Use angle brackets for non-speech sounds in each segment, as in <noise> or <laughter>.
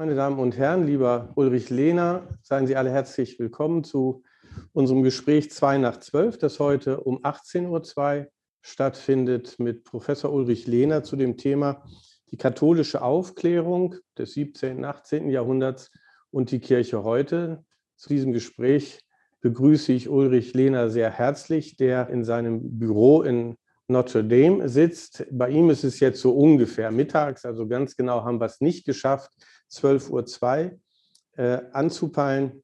Meine Damen und Herren, lieber Ulrich Lehner, seien Sie alle herzlich willkommen zu unserem Gespräch 2 nach 12, das heute um 18.02 Uhr stattfindet mit Professor Ulrich Lehner zu dem Thema die katholische Aufklärung des 17. und 18. Jahrhunderts und die Kirche heute. Zu diesem Gespräch begrüße ich Ulrich Lehner sehr herzlich, der in seinem Büro in Notre Dame sitzt. Bei ihm ist es jetzt so ungefähr mittags, also ganz genau haben wir es nicht geschafft, 12.02 Uhr äh, anzupeilen.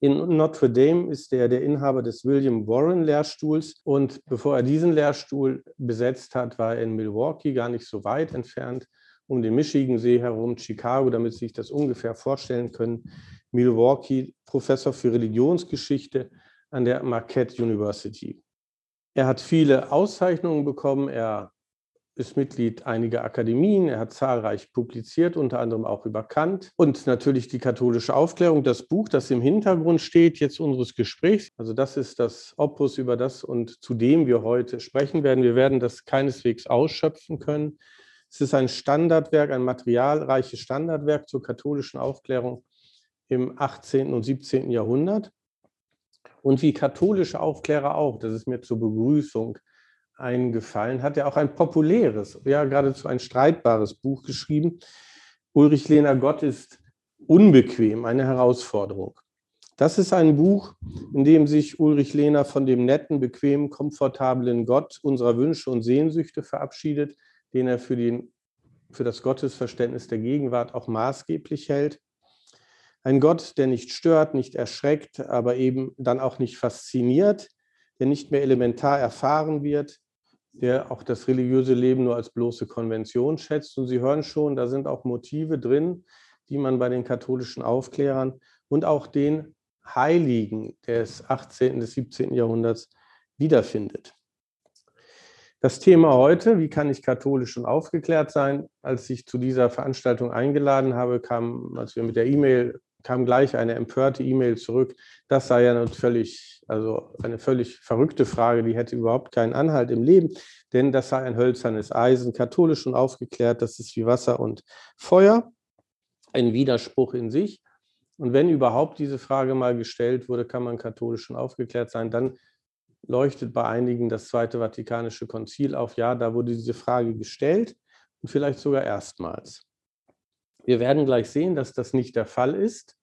In Notre Dame ist er der Inhaber des William Warren Lehrstuhls und bevor er diesen Lehrstuhl besetzt hat, war er in Milwaukee, gar nicht so weit entfernt, um den Michigansee herum, Chicago, damit Sie sich das ungefähr vorstellen können. Milwaukee, Professor für Religionsgeschichte an der Marquette University. Er hat viele Auszeichnungen bekommen. Er ist Mitglied einiger Akademien. Er hat zahlreich publiziert, unter anderem auch über Kant und natürlich die katholische Aufklärung. Das Buch, das im Hintergrund steht, jetzt unseres Gesprächs. Also das ist das Opus über das und zu dem wir heute sprechen werden. Wir werden das keineswegs ausschöpfen können. Es ist ein Standardwerk, ein materialreiches Standardwerk zur katholischen Aufklärung im 18. und 17. Jahrhundert. Und wie katholische Aufklärer auch, das ist mir zur Begrüßung eingefallen, hat er auch ein populäres, ja geradezu ein streitbares Buch geschrieben. Ulrich Lehner Gott ist unbequem, eine Herausforderung. Das ist ein Buch, in dem sich Ulrich Lehner von dem netten, bequemen, komfortablen Gott unserer Wünsche und Sehnsüchte verabschiedet, den er für, den, für das Gottesverständnis der Gegenwart auch maßgeblich hält. Ein Gott, der nicht stört, nicht erschreckt, aber eben dann auch nicht fasziniert, der nicht mehr elementar erfahren wird, der auch das religiöse Leben nur als bloße Konvention schätzt. Und Sie hören schon, da sind auch Motive drin, die man bei den katholischen Aufklärern und auch den Heiligen des 18. des 17. Jahrhunderts wiederfindet. Das Thema heute, wie kann ich katholisch und aufgeklärt sein? Als ich zu dieser Veranstaltung eingeladen habe, kam, als wir mit der E-Mail kam gleich eine empörte E-Mail zurück. Das sei ja völlig, also eine völlig verrückte Frage, die hätte überhaupt keinen Anhalt im Leben, denn das sei ein hölzernes Eisen, katholisch und aufgeklärt, das ist wie Wasser und Feuer, ein Widerspruch in sich. Und wenn überhaupt diese Frage mal gestellt wurde, kann man katholisch und aufgeklärt sein, dann leuchtet bei einigen das Zweite Vatikanische Konzil auf. Ja, da wurde diese Frage gestellt und vielleicht sogar erstmals. Wir werden gleich sehen, dass das nicht der Fall ist.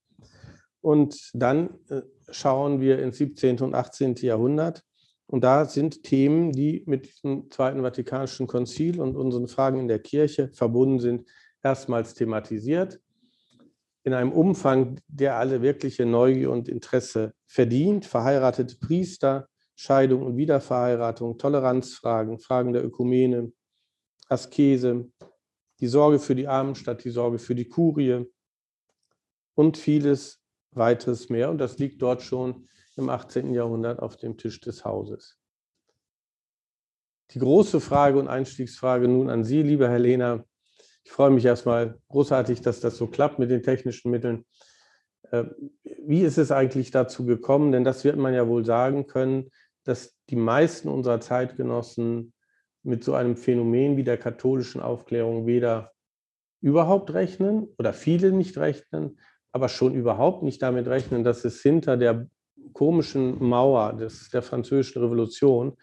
Und dann äh, schauen wir ins 17. und 18. Jahrhundert. Und da sind Themen, die mit dem Zweiten Vatikanischen Konzil und unseren Fragen in der Kirche verbunden sind, erstmals thematisiert. In einem Umfang, der alle wirkliche Neugier und Interesse verdient. Verheiratete Priester, Scheidung und Wiederverheiratung, Toleranzfragen, Fragen der Ökumene, Askese, die Sorge für die Armen statt die Sorge für die Kurie und vieles weiteres mehr. Und das liegt dort schon im 18. Jahrhundert auf dem Tisch des Hauses. Die große Frage und Einstiegsfrage nun an Sie, lieber Herr Lehner. Ich freue mich erstmal großartig, dass das so klappt mit den technischen Mitteln. Äh, wie ist es eigentlich dazu gekommen? Denn das wird man ja wohl sagen können, dass die meisten unserer Zeitgenossen mit so einem Phänomen wie der katholischen Aufklärung weder überhaupt rechnen oder viele nicht rechnen, aber schon überhaupt nicht damit rechnen, dass es hinter der komischen Mauer des, der französischen Revolution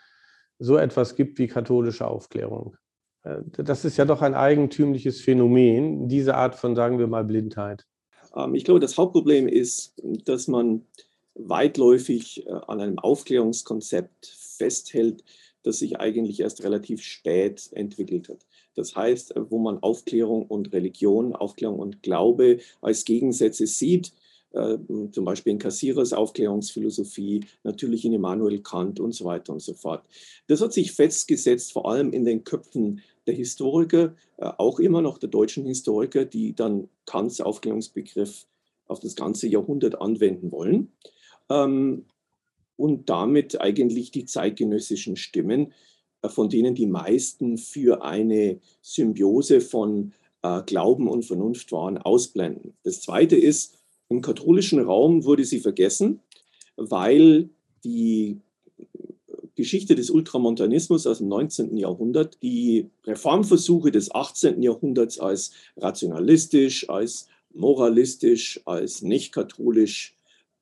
so etwas gibt wie katholische Aufklärung. Äh, das ist ja doch ein eigentümliches Phänomen, diese Art von, sagen wir mal, Blindheit. Ähm, ich glaube, das Hauptproblem ist, dass man weitläufig äh, an einem Aufklärungskonzept festhält, das sich eigentlich erst relativ spät entwickelt hat. Das heißt, wo man Aufklärung und Religion, Aufklärung und Glaube als Gegensätze sieht, äh, zum Beispiel in Kassierers Aufklärungsphilosophie, natürlich in Immanuel Kant und so weiter und so fort. Das hat sich festgesetzt, vor allem in den Köpfen der Historiker, äh, auch immer noch der deutschen Historiker, die dann Kants Aufklärungsbegriff auf das ganze Jahrhundert anwenden wollen. Ähm, und damit eigentlich die zeitgenössischen Stimmen, äh, von denen die meisten für eine Symbiose von äh, Glauben und Vernunft waren, ausblenden. Das Zweite ist, im katholischen Raum wurde sie vergessen, weil die Geschichte des Ultramontanismus aus dem 19. Jahrhundert die Reformversuche des 18. Jahrhunderts als rationalistisch, als moralistisch, als nicht katholisch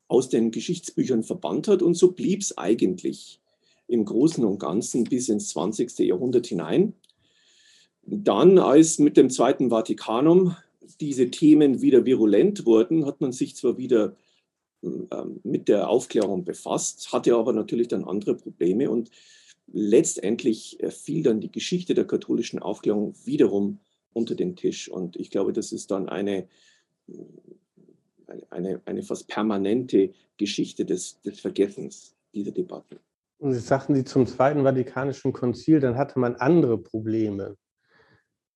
aus den Geschichtsbüchern verbannt hat. Und so blieb es eigentlich im Großen und Ganzen bis ins 20. Jahrhundert hinein. Dann, als mit dem Zweiten Vatikanum diese Themen wieder virulent wurden, hat man sich zwar wieder ähm, mit der Aufklärung befasst, hatte aber natürlich dann andere Probleme und letztendlich äh, fiel dann die Geschichte der katholischen Aufklärung wiederum unter den Tisch. Und ich glaube, das ist dann eine, eine, eine fast permanente Geschichte des, des Vergessens dieser Debatten. Und das sagten Sie zum Zweiten Vatikanischen Konzil, dann hatte man andere Probleme.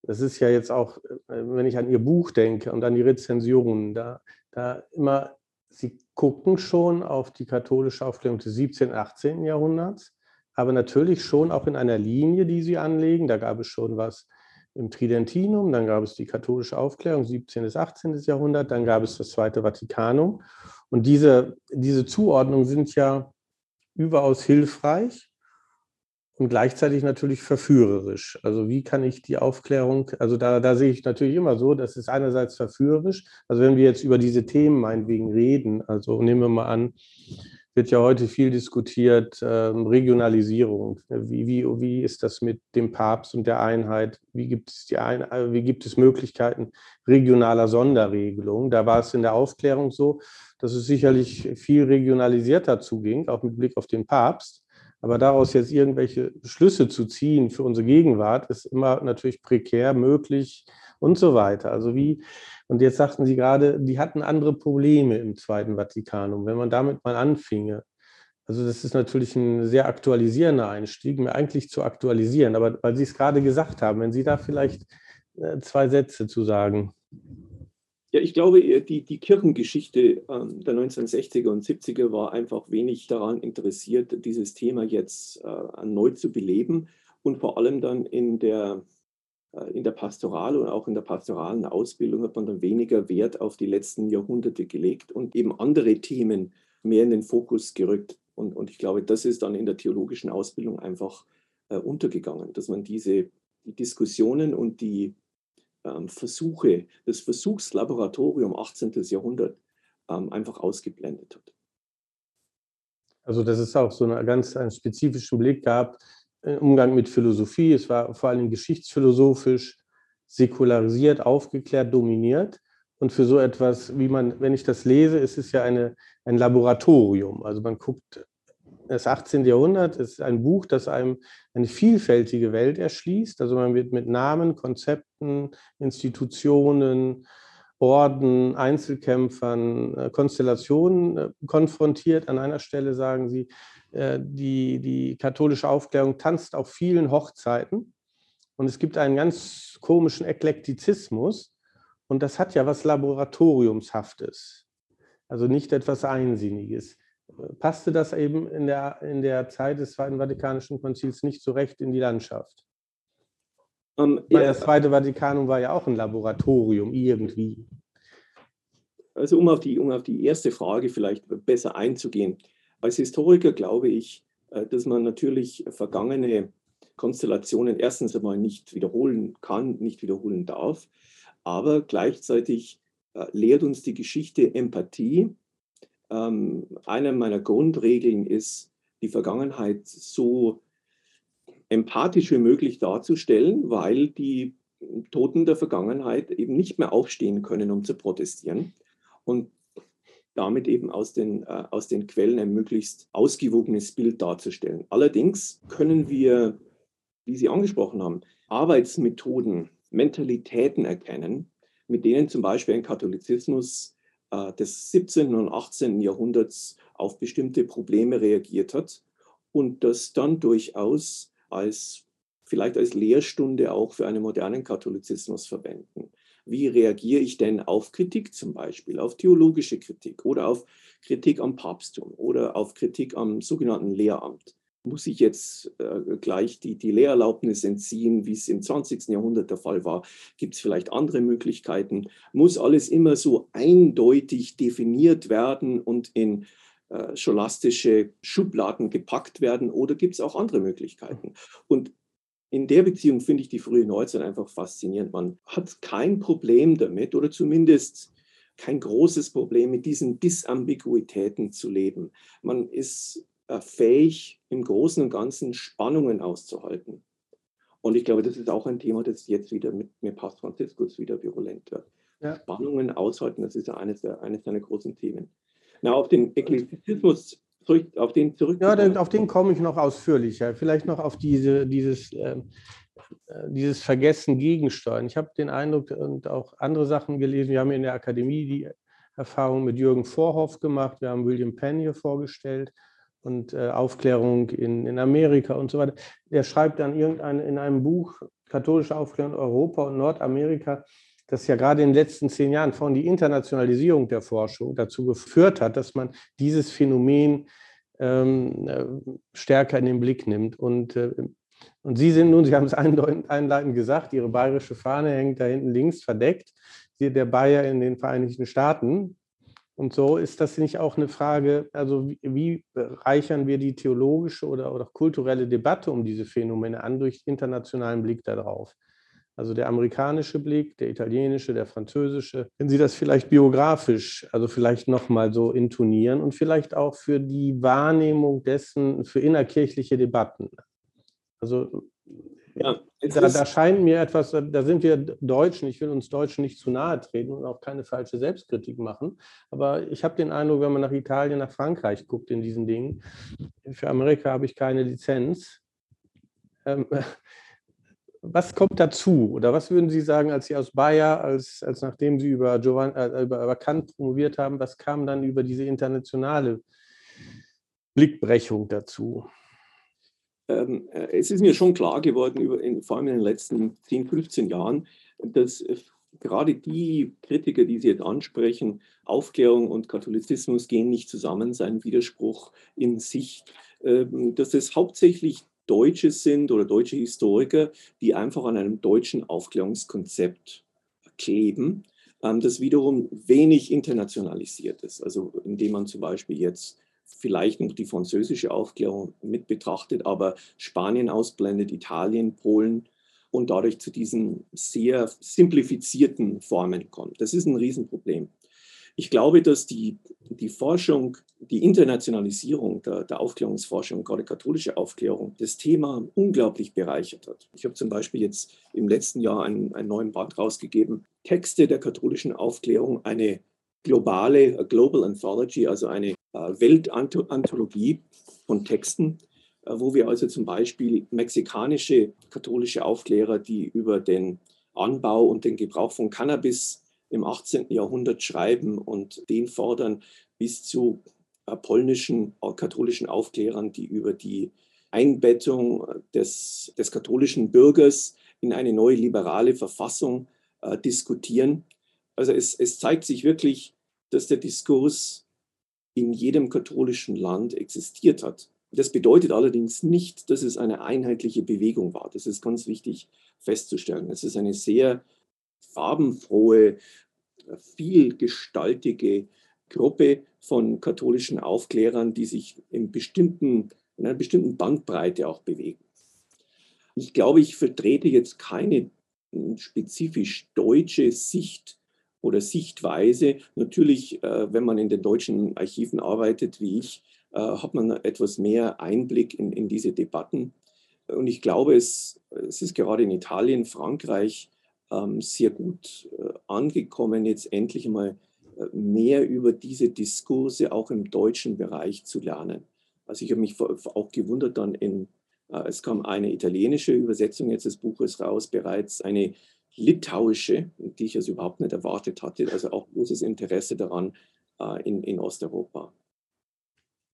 Das ist ja jetzt auch, äh, wenn ich an Ihr Buch denke und an die Rezensionen, da, da immer, Sie gucken schon auf die katholische Aufklärung des 17., 18. Jahrhunderts, aber natürlich schon auch in einer Linie, die Sie anlegen. Da gab es schon was im Tridentinum, dann gab es die katholische Aufklärung, 17. bis 18. Jahrhundert, dann gab es das Zweite Vatikanum. Und diese, diese Zuordnungen sind ja überaus hilfreich und gleichzeitig natürlich verführerisch. Also wie kann ich die Aufklärung, also da, da sehe ich natürlich immer so, das ist einerseits verführerisch, also wenn wir jetzt über diese Themen meinetwegen reden, also nehmen wir mal an, wird ja heute viel diskutiert, ähm, Regionalisierung. Wie, wie, wie ist das mit dem Papst und der Einheit? Wie gibt, es die Ein äh, wie gibt es Möglichkeiten regionaler Sonderregelungen? Da war es in der Aufklärung so, dass es sicherlich viel regionalisierter zuging, auch mit Blick auf den Papst. Aber daraus jetzt irgendwelche Schlüsse zu ziehen für unsere Gegenwart, ist immer natürlich prekär möglich und so weiter. Also wie, und jetzt sagten Sie gerade, die hatten andere Probleme im Zweiten Vatikanum. Wenn man damit mal anfinge, also das ist natürlich ein sehr aktualisierender Einstieg, mir eigentlich zu aktualisieren. Aber weil Sie es gerade gesagt haben, wenn Sie da vielleicht äh, zwei Sätze zu sagen. Ja, ich glaube, die, die Kirchengeschichte ähm, der 1960er und 70er war einfach wenig daran interessiert, dieses Thema jetzt äh, erneut zu beleben und vor allem dann in der äh, in der Pastoral und auch in der pastoralen Ausbildung hat man dann weniger Wert auf die letzten Jahrhunderte gelegt und eben andere Themen mehr in den Fokus gerückt. Und, und ich glaube, das ist dann in der theologischen Ausbildung einfach äh, untergegangen, dass man diese die Diskussionen und die ähm, Versuche, das Versuchslaboratorium 18. Jahrhundert ähm, einfach ausgeblendet hat. Also dass es auch so einen ganz einen spezifischen Blick gab Umgang mit Philosophie. Es war vor allem geschichtsphilosophisch säkularisiert, aufgeklärt, dominiert. Und für so etwas, wie man, wenn ich das lese, ist es ja eine, ein Laboratorium. Also man guckt, das 18. Jahrhundert ist ein Buch, das einem eine vielfältige Welt erschließt. Also man wird mit Namen, Konzepten, Institutionen, Orden, Einzelkämpfern, äh, Konstellationen äh, konfrontiert. An einer Stelle sagen sie, äh, die, die katholische Aufklärung tanzt auf vielen Hochzeiten und es gibt einen ganz komischen Eklektizismus und das hat ja was Laboratoriumshaftes, also nicht etwas Einsinniges. Passte das eben in der, in der Zeit des Zweiten Vatikanischen Konzils nicht so recht in die Landschaft? Um, ähm, ja, das Zweite Vatikanum war ja auch ein Laboratorium irgendwie. Also um auf die, um auf die erste Frage vielleicht besser einzugehen. Als Historiker glaube ich, äh, dass man natürlich vergangene Konstellationen erstens einmal nicht wiederholen kann, nicht wiederholen darf, aber gleichzeitig äh, lehrt uns die Geschichte Empathie. Ähm, eine meiner Grundregeln ist, die Vergangenheit so empathisch wie möglich darzustellen, weil die Toten der Vergangenheit eben nicht mehr aufstehen können, um zu protestieren. Und damit eben aus den, äh, aus den Quellen ein möglichst ausgewogenes Bild darzustellen. Allerdings können wir, wie Sie angesprochen haben, Arbeitsmethoden, Mentalitäten erkennen, mit denen zum Beispiel ein Katholizismus äh, des 17. und 18. Jahrhunderts auf bestimmte Probleme reagiert hat und das dann durchaus als vielleicht als Lehrstunde auch für einen modernen Katholizismus verwenden. Wie reagiere ich denn auf Kritik zum Beispiel, auf theologische Kritik oder auf Kritik am Papsttum oder auf Kritik am sogenannten Lehramt? Muss ich jetzt äh, gleich die, die Lehrerlaubnis entziehen, wie es im 20. Jahrhundert der Fall war? Gibt es vielleicht andere Möglichkeiten? Muss alles immer so eindeutig definiert werden und in äh, scholastische Schubladen gepackt werden oder gibt es auch andere Möglichkeiten? Und in der Beziehung finde ich die frühe Neuzeit einfach faszinierend. Man hat kein Problem damit oder zumindest kein großes Problem, mit diesen Disambiguitäten zu leben. Man ist äh, fähig, im Großen und Ganzen Spannungen auszuhalten. Und ich glaube, das ist auch ein Thema, das jetzt wieder mit mir Papst Franziskus wieder virulent wird. Ja. Spannungen aushalten, das ist ja eines, der, eines seiner großen Themen. Na, auf den Eklektizismus zurück, auf den zurück. Ja, auf den komme ich noch ausführlicher. Vielleicht noch auf diese, dieses, ähm, äh, dieses Vergessen gegensteuern. Ich habe den Eindruck und auch andere Sachen gelesen. Wir haben in der Akademie die Erfahrung mit Jürgen Vorhoff gemacht. Wir haben William Penn hier vorgestellt und äh, Aufklärung in, in Amerika und so weiter. Er schreibt dann irgendein, in einem Buch Katholische Aufklärung Europa und Nordamerika, dass ja gerade in den letzten zehn Jahren von die Internationalisierung der Forschung dazu geführt hat, dass man dieses Phänomen ähm, äh, stärker in den Blick nimmt. Und, äh, und Sie sind nun, Sie haben es einleitend gesagt, Ihre bayerische Fahne hängt da hinten links verdeckt. Der Bayer in den Vereinigten Staaten, und so ist das nicht auch eine Frage, also wie, wie reichern wir die theologische oder, oder kulturelle Debatte um diese Phänomene an durch internationalen Blick darauf? Also der amerikanische Blick, der italienische, der französische. Wenn Sie das vielleicht biografisch, also vielleicht nochmal so intonieren und vielleicht auch für die Wahrnehmung dessen, für innerkirchliche Debatten. Also ja, da, da, scheint mir etwas, da sind wir Deutschen, ich will uns Deutschen nicht zu nahe treten und auch keine falsche Selbstkritik machen, aber ich habe den Eindruck, wenn man nach Italien, nach Frankreich guckt in diesen Dingen, für Amerika habe ich keine Lizenz. Ähm, was kommt dazu? Oder was würden Sie sagen, als Sie aus Bayer, als, als nachdem Sie über, Giovanni, äh, über, über Kant promoviert haben, was kam dann über diese internationale Blickbrechung dazu? ähm, äh, es ist mir schon klar geworden, über, in, vor allem in den letzten 10, 15 Jahren, dass äh, gerade die Kritiker, die Sie jetzt ansprechen, Aufklärung und Katholizismus gehen nicht zusammen, sein Widerspruch in sich, ähm, dass es hauptsächlich Deutsche sind oder deutsche Historiker, die einfach an einem deutschen Aufklärungskonzept kleben, ähm, das wiederum wenig internationalisiert ist. Also indem man zum Beispiel jetzt vielleicht noch die französische Aufklärung mit betrachtet, aber Spanien ausblendet, Italien, Polen und dadurch zu diesen sehr simplifizierten Formen kommt. Das ist ein Riesenproblem. Ich glaube, dass die, die Forschung, die Internationalisierung der, der Aufklärungsforschung, gerade katholische Aufklärung, das Thema unglaublich bereichert hat. Ich habe zum Beispiel jetzt im letzten Jahr einen, einen neuen Band rausgegeben, Texte der katholischen Aufklärung, eine globale Global Anthology, also eine äh, Weltanthologie von Texten, äh, wo wir also zum Beispiel mexikanische katholische Aufklärer, die über den Anbau und den Gebrauch von Cannabis im 18. Jahrhundert schreiben und den fordern, bis zu äh, polnischen katholischen Aufklärern, die über die Einbettung des, des katholischen Bürgers in eine neue liberale Verfassung äh, diskutieren. Also es, es zeigt sich wirklich, dass der Diskurs in jedem katholischen Land existiert hat. Das bedeutet allerdings nicht, dass es eine einheitliche Bewegung war. Das ist ganz wichtig festzustellen. Es ist eine sehr farbenfrohe, vielgestaltige Gruppe von katholischen Aufklärern, die sich in, bestimmten, in einer bestimmten Bandbreite auch bewegen. Ich glaube, ich vertrete jetzt keine spezifisch deutsche Sicht oder Sichtweise. Natürlich, äh, wenn man in den deutschen Archiven arbeitet, wie ich, äh, hat man etwas mehr Einblick in, in diese Debatten. Und ich glaube, es, es ist gerade in Italien, Frankreich sehr gut äh, angekommen, jetzt endlich mal mehr über diese Diskurse auch im deutschen Bereich zu lernen. Also ich habe mich auch gewundert dann in, es kam eine italienische Übersetzung jetzt des Buches raus, bereits eine litauische, die ich also überhaupt nicht erwartet hatte. Also auch großes Interesse daran äh, in, in Osteuropa.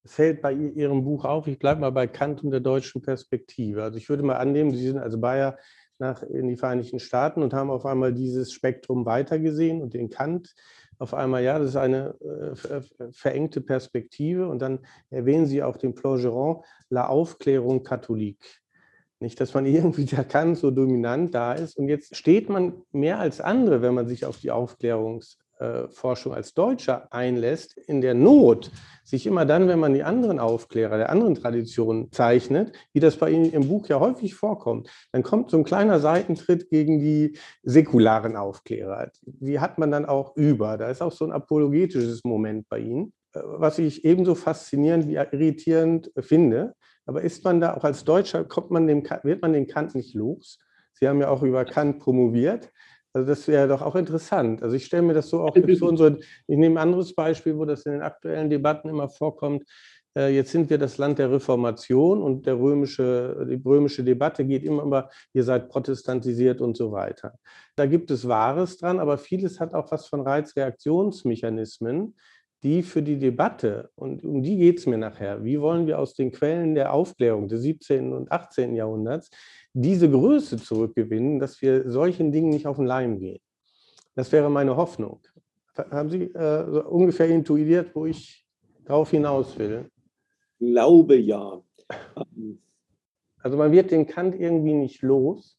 Es fällt bei Ihrem Buch auf, ich bleibe mal bei Kant und der deutschen Perspektive. Also ich würde mal annehmen, Sie sind als Bayer nach in die Vereinigten Staaten und haben auf einmal dieses Spektrum weitergesehen und den Kant auf einmal, ja, das ist eine äh, verengte Perspektive. Und dann erwähnen Sie auch den Plongeron, La Aufklärung Katholique. Nicht, dass man <laughs> irgendwie der Kant so dominant da ist. Und jetzt steht man mehr als andere, wenn man sich auf die Aufklärungs, Forschung als Deutscher einlässt, in der Not, sich immer dann, wenn man die anderen Aufklärer der anderen Traditionen zeichnet, wie das bei Ihnen im Buch ja häufig vorkommt, dann kommt so ein kleiner Seitentritt gegen die säkularen Aufklärer. Die hat man dann auch über. Da ist auch so ein apologetisches Moment bei Ihnen, äh, was ich ebenso faszinierend wie irritierend finde. Aber ist man da auch als Deutscher, kommt man dem, wird man den Kant nicht los? Sie haben ja auch über Kant promoviert. Also das wäre doch auch interessant. Also ich stelle mir das so auch für unsere, ich nehme ein anderes Beispiel, wo das in den aktuellen Debatten immer vorkommt. Äh, jetzt sind wir das Land der Reformation und der römische, die römische Debatte geht immer über, ihr seid protestantisiert und so weiter. Da gibt es Wahres dran, aber vieles hat auch was von Reizreaktionsmechanismen, die für die Debatte, und um die geht es mir nachher, wie wollen wir aus den Quellen der Aufklärung des 17. und 18. Jahrhunderts diese Größe zurückgewinnen, dass wir solchen Dingen nicht auf den Leim gehen. Das wäre meine Hoffnung. Haben Sie äh, so ungefähr intuiert, wo ich darauf hinaus will? Glaube ja. Also man wird den Kant irgendwie nicht los.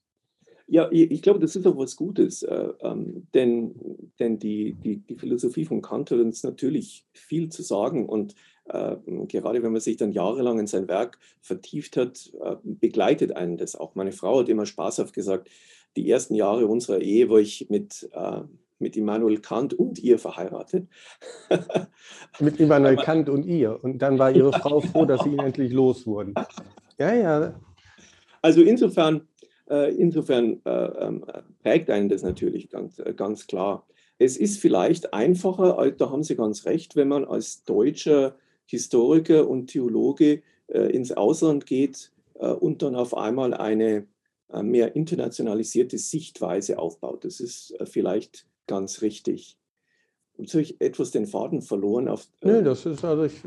Ja, ich glaube, das ist auch was Gutes, äh, ähm, denn, denn die, die, die Philosophie von Kant hat uns natürlich viel zu sagen und gerade wenn man sich dann jahrelang in sein Werk vertieft hat, äh, begleitet einen das auch. Meine Frau hat immer spaßhaft gesagt, die ersten Jahre unserer Ehe war ich mit, äh, mit Immanuel Kant und ihr verheiratet. <laughs> mit Immanuel Kant und ihr. Und dann war ihre Frau <laughs> froh, dass sie ihn endlich los wurden. Ja, ja. Also insofern äh, insofern äh, ähm, prägt einen das natürlich ganz, ganz klar. Es ist vielleicht einfacher, da haben Sie ganz recht, wenn man als deutscher Historiker und Theologe ins Ausland geht und dann auf einmal eine mehr internationalisierte Sichtweise aufbaut. Das ist vielleicht ganz richtig. Jetzt habe ich etwas den Faden verloren. Auf, Nö, das ist also, ich,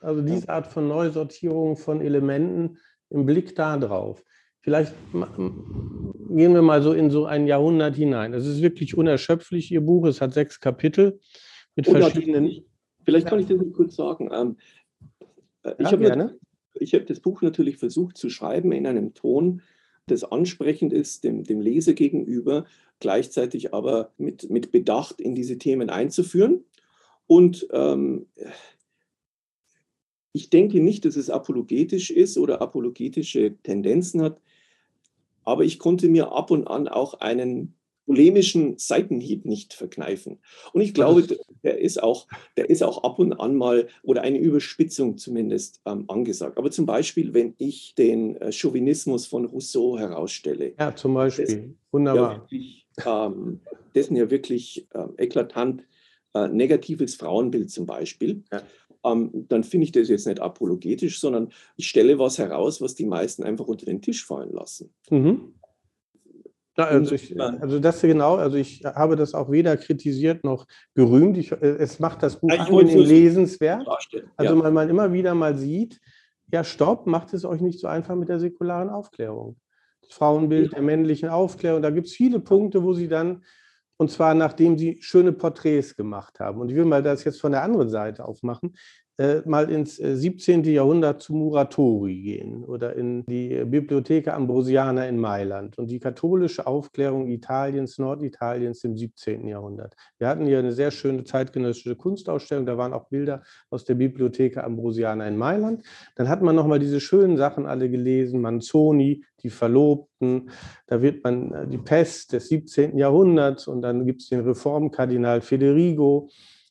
also diese Art von Neusortierung von Elementen im Blick darauf. Vielleicht gehen wir mal so in so ein Jahrhundert hinein. Es ist wirklich unerschöpflich, Ihr Buch. Es hat sechs Kapitel mit verschiedenen. Vielleicht kann ich das kurz sagen. Ähm, äh, ich habe hab das Buch natürlich versucht zu schreiben in einem Ton, das ansprechend ist dem, dem Leser gegenüber, gleichzeitig aber mit, mit Bedacht in diese Themen einzuführen. Und ähm, ich denke nicht, dass es apologetisch ist oder apologetische Tendenzen hat, aber ich konnte mir ab und an auch einen polemischen Seitenhieb nicht verkneifen. Und ich glaube, der ist auch, der ist auch ab und an mal oder eine Überspitzung zumindest ähm, angesagt. Aber zum Beispiel, wenn ich den äh, Chauvinismus von Rousseau herausstelle. Ja, zum Beispiel. Dessen, Wunderbar. Ja wirklich, ähm, dessen ja wirklich ähm, eklatant äh, negatives Frauenbild zum Beispiel. Ja ähm, dann finde ich das jetzt nicht apologetisch, sondern ich stelle was heraus, was die meisten einfach unter den Tisch fallen lassen. Mhm. Ja, also, ich, also, das genau, also ich habe das auch weder kritisiert noch gerühmt. Ich, äh, es macht das Buch angenehm lesenswert. Also ja. weil man immer wieder mal sieht, ja stopp, macht es euch nicht so einfach mit der säkularen Aufklärung. Das Frauenbild ja. der männlichen Aufklärung, da gibt es viele Punkte, wo sie dann und zwar nachdem sie schöne Porträts gemacht haben. Und ich will mal das jetzt von der anderen Seite aufmachen. Äh, mal ins 17. Äh, Jahrhundert zu Muratori gehen oder in die Bibliotheka Ambrosiana in Mailand und die katholische Aufklärung Italiens, Norditaliens im 17. Jahrhundert. Wir hatten hier eine sehr schöne zeitgenössische Kunstausstellung, da waren auch Bilder aus der Bibliotheka Ambrosiana in Mailand. Dann hat man nochmal diese schönen Sachen alle gelesen, Manzoni, die Verlobten, da wird man äh, die Pest des 17. Jahrhunderts und dann gibt es den Reformkardinal Federigo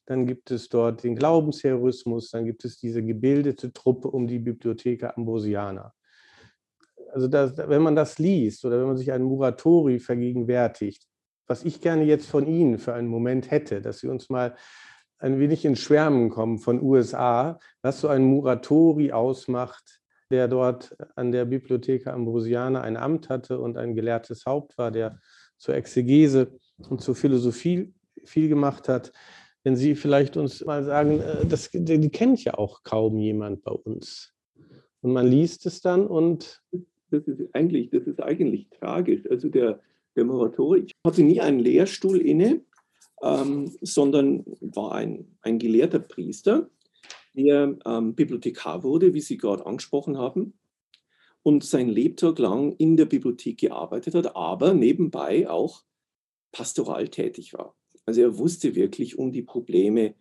dann gibt es dort den Glaubensheroismus, dann gibt es diese gebildete Truppe um die Bibliotheka Ambrosiana. Also das, wenn man das liest oder wenn man sich einen Muratori vergegenwärtigt, was ich gerne jetzt von Ihnen für einen Moment hätte, dass Sie uns mal ein wenig ins Schwärmen kommen von USA, was so ein Muratori ausmacht, der dort an der Bibliotheka Ambrosiana ein Amt hatte und ein gelehrtes Haupt war, der zur Exegese und zur Philosophie viel gemacht hat wenn Sie vielleicht uns mal sagen, äh, das, die kennt ja auch kaum jemand bei uns. Und man liest es dann und. Das ist eigentlich, das ist eigentlich tragisch. Also der, der ich hatte nie einen Lehrstuhl inne, ähm, sondern war ein, ein gelehrter Priester, der ähm, Bibliothekar wurde, wie Sie gerade angesprochen haben, und sein Lebtag lang in der Bibliothek gearbeitet hat, aber nebenbei auch pastoral tätig war. Also er wusste wirklich um die Probleme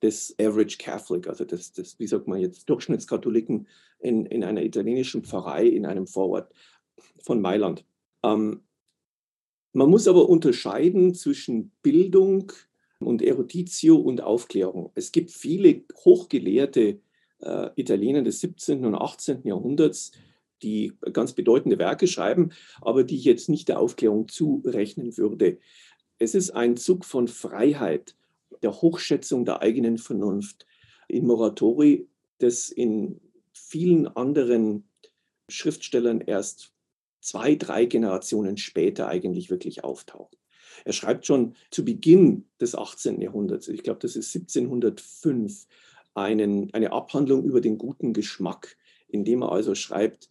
des Average Catholic, also des, des wie sagt man jetzt, Durchschnittskatholiken in, in einer italienischen Pfarrei in einem Vorort von Mailand. Ähm, man muss aber unterscheiden zwischen Bildung und Eruditio und Aufklärung. Es gibt viele hochgelehrte äh, Italiener des 17. und 18. Jahrhunderts, die ganz bedeutende Werke schreiben, aber die ich jetzt nicht der Aufklärung zurechnen würde. Es ist ein Zug von Freiheit, der Hochschätzung der eigenen Vernunft in Moratori, das in vielen anderen Schriftstellern erst zwei, drei Generationen später eigentlich wirklich auftaucht. Er schreibt schon zu Beginn des 18. Jahrhunderts, ich glaube, das ist 1705, einen, eine Abhandlung über den guten Geschmack, indem er also schreibt,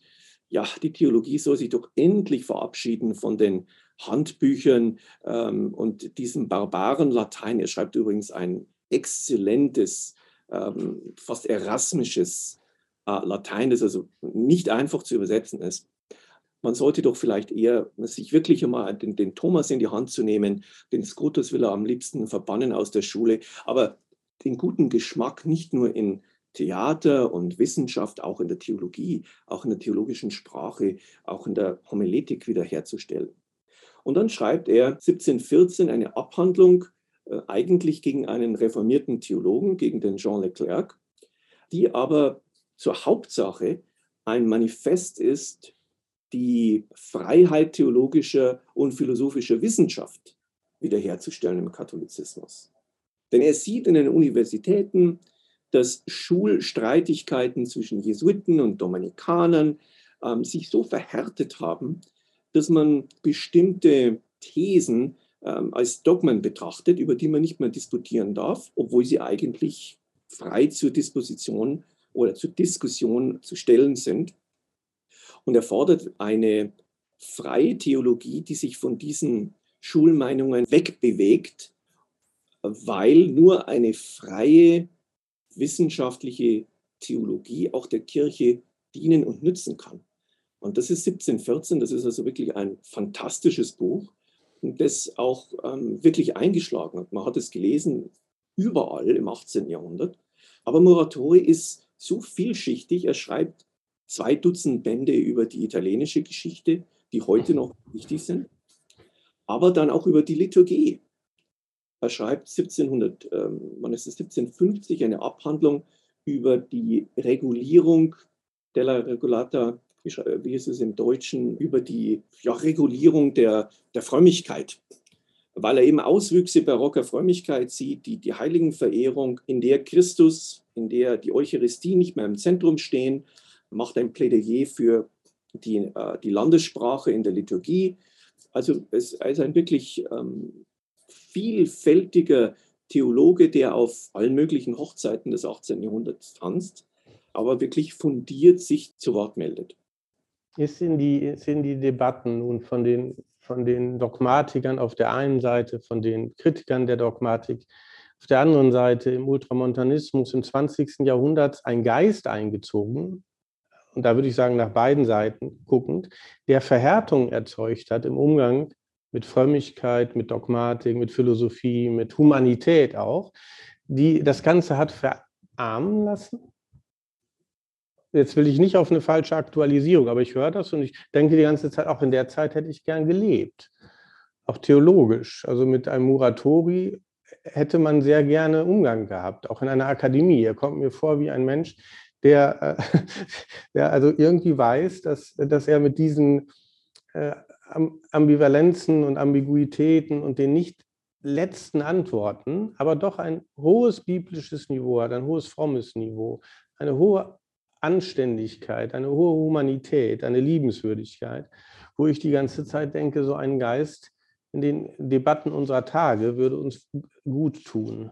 ja, die Theologie soll sich doch endlich verabschieden von den Handbüchern ähm, und diesem barbaren Latein. Er schreibt übrigens ein exzellentes, ähm, fast erasmisches äh, Latein, das also nicht einfach zu übersetzen ist. Man sollte doch vielleicht eher sich wirklich einmal den, den Thomas in die Hand zu nehmen, den Scotus will er am liebsten verbannen aus der Schule, aber den guten Geschmack nicht nur in Theater und Wissenschaft, auch in der Theologie, auch in der theologischen Sprache, auch in der Homiletik wiederherzustellen. Und dann schreibt er 1714 eine Abhandlung äh, eigentlich gegen einen reformierten Theologen, gegen den Jean Leclerc, die aber zur Hauptsache ein Manifest ist, die Freiheit theologischer und philosophischer Wissenschaft wiederherzustellen im Katholizismus. Denn er sieht in den Universitäten, dass Schulstreitigkeiten zwischen Jesuiten und Dominikanern ähm, sich so verhärtet haben, dass man bestimmte Thesen ähm, als Dogmen betrachtet, über die man nicht mehr diskutieren darf, obwohl sie eigentlich frei zur Disposition oder zur Diskussion zu stellen sind. Und er fordert eine freie Theologie, die sich von diesen Schulmeinungen wegbewegt, weil nur eine freie wissenschaftliche Theologie auch der Kirche dienen und nützen kann. Und das ist 1714, das ist also wirklich ein fantastisches Buch, das auch ähm, wirklich eingeschlagen hat. Man hat es gelesen überall im 18. Jahrhundert. Aber Muratori ist so vielschichtig, er schreibt zwei Dutzend Bände über die italienische Geschichte, die heute noch wichtig sind, aber dann auch über die Liturgie. Er schreibt 1700, ähm, wann ist es, 1750 eine Abhandlung über die Regulierung della Regulata wie ist es im Deutschen, über die ja, Regulierung der, der Frömmigkeit. Weil er eben Auswüchse barocker Frömmigkeit sieht, die, die Heiligenverehrung, in der Christus, in der die Eucharistie nicht mehr im Zentrum stehen, macht ein Plädoyer für die, äh, die Landessprache in der Liturgie. Also es ist ein wirklich ähm, vielfältiger Theologe, der auf allen möglichen Hochzeiten des 18. Jahrhunderts tanzt, aber wirklich fundiert sich zu Wort meldet ist sind die, sind die Debatten nun von den, von den Dogmatikern auf der einen Seite, von den Kritikern der Dogmatik, auf der anderen Seite im Ultramontanismus im 20. Jahrhundert ein Geist eingezogen, und da würde ich sagen, nach beiden Seiten guckend, der Verhärtung erzeugt hat im Umgang mit Frömmigkeit, mit Dogmatik, mit Philosophie, mit Humanität auch, die das Ganze hat verarmen lassen jetzt will ich nicht auf eine falsche Aktualisierung, aber ich höre das und ich denke die ganze Zeit, auch in der Zeit hätte ich gern gelebt. Auch theologisch. Also mit einem Muratori hätte man sehr gerne Umgang gehabt, auch in einer Akademie. Er kommt mir vor wie ein Mensch, der, äh, <laughs> der also irgendwie weiß, dass, dass er mit diesen äh, Ambivalenzen und Ambiguitäten und den nicht letzten Antworten, aber doch ein hohes biblisches Niveau hat, ein hohes frommes Niveau, eine hohe Anständigkeit, eine hohe Humanität, eine Liebenswürdigkeit, wo ich die ganze Zeit denke, so ein Geist in den Debatten unserer Tage würde uns gut tun.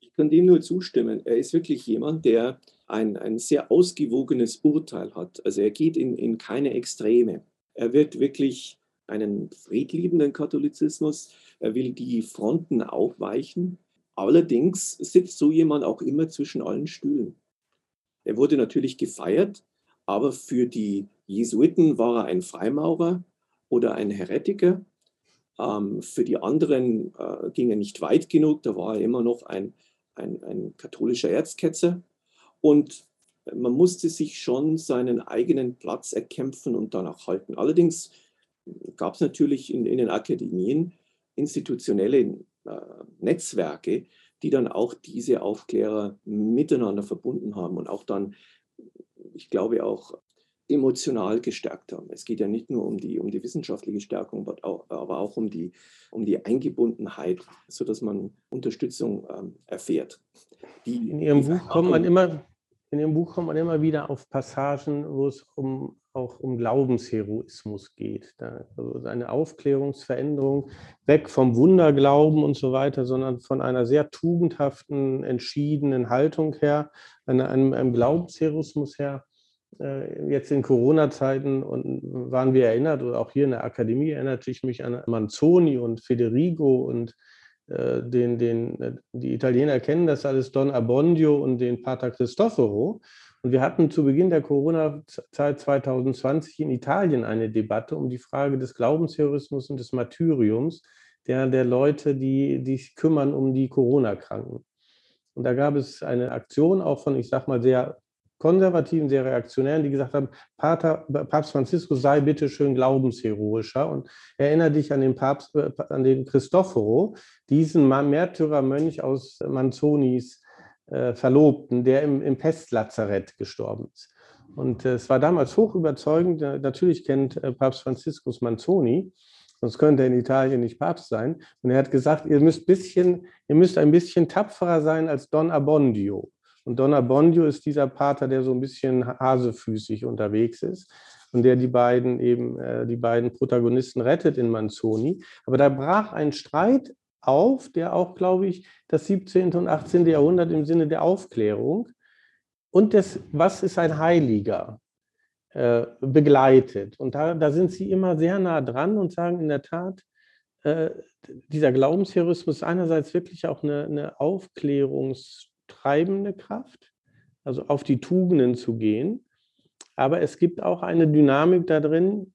Ich kann dem nur zustimmen. Er ist wirklich jemand, der ein, ein sehr ausgewogenes Urteil hat. Also er geht in, in keine Extreme. Er wird wirklich einen friedliebenden Katholizismus. Er will die Fronten aufweichen. Allerdings sitzt so jemand auch immer zwischen allen Stühlen. Er wurde natürlich gefeiert, aber für die Jesuiten war er ein Freimaurer oder ein Heretiker. Ähm, für die anderen äh, ging er nicht weit genug, da war er immer noch ein, ein, ein katholischer Erzketzer. Und man musste sich schon seinen eigenen Platz erkämpfen und danach halten. Allerdings gab es natürlich in, in, den Akademien institutionelle äh, Netzwerke, die dann auch diese Aufklärer miteinander verbunden haben und auch dann, ich glaube, auch emotional gestärkt haben. Es geht ja nicht nur um die, um die wissenschaftliche Stärkung, aber auch um die, um die Eingebundenheit, sodass man Unterstützung ähm, erfährt. Die, in Ihrem Buch kommt man immer in dem Buch kommt man immer wieder auf Passagen, wo es um, auch um Glaubensheroismus geht. Da, also eine Aufklärungsveränderung, weg vom Wunderglauben und so weiter, sondern von einer sehr tugendhaften, entschiedenen Haltung her, einem, einem, Glaubensheroismus her. Äh, jetzt in Corona-Zeiten waren wir erinnert, oder auch hier in der Akademie erinnerte ich mich an Manzoni und Federigo und den, den, äh, die Italiener kennen das alles, Don Abbondio und den Pater Cristoforo. Und wir hatten zu Beginn der Corona-Zeit 2020 in Italien eine Debatte um die Frage des Glaubensterrorismus und des Martyriums der, der Leute, die, die sich kümmern um die Corona-Kranken. Und da gab es eine Aktion auch von, ich sag mal, sehr Konservativen, sehr Reaktionären, die gesagt haben, Pater, Papst Franziskus sei bitte schön glaubensheroischer und erinnere dich an den Papst, äh, an den Cristoforo, diesen Märtyrermönch aus Manzonis äh, Verlobten, der im, im Pestlazarett gestorben ist. Und äh, es war damals hoch überzeugend. Natürlich kennt äh, Papst Franziskus Manzoni, sonst könnte er in Italien nicht Papst sein. Und er hat gesagt, ihr müsst, bisschen, ihr müsst ein bisschen tapferer sein als Don Abbondio. Und Donna Bondio ist dieser Pater, der so ein bisschen hasefüßig unterwegs ist und der die beiden eben, äh, die beiden Protagonisten rettet in Manzoni. Aber da brach ein Streit auf, der auch, glaube ich, das 17. und 18. Jahrhundert im Sinne der Aufklärung und des, was ist ein Heiliger, äh, begleitet. Und da, da sind sie immer sehr nah dran und sagen in der Tat, äh, dieser Glaubensterrorismus ist einerseits wirklich auch eine, eine Aufklärungs- treibende Kraft, also auf die Tugenden zu gehen. Aber es gibt auch eine Dynamik da drin,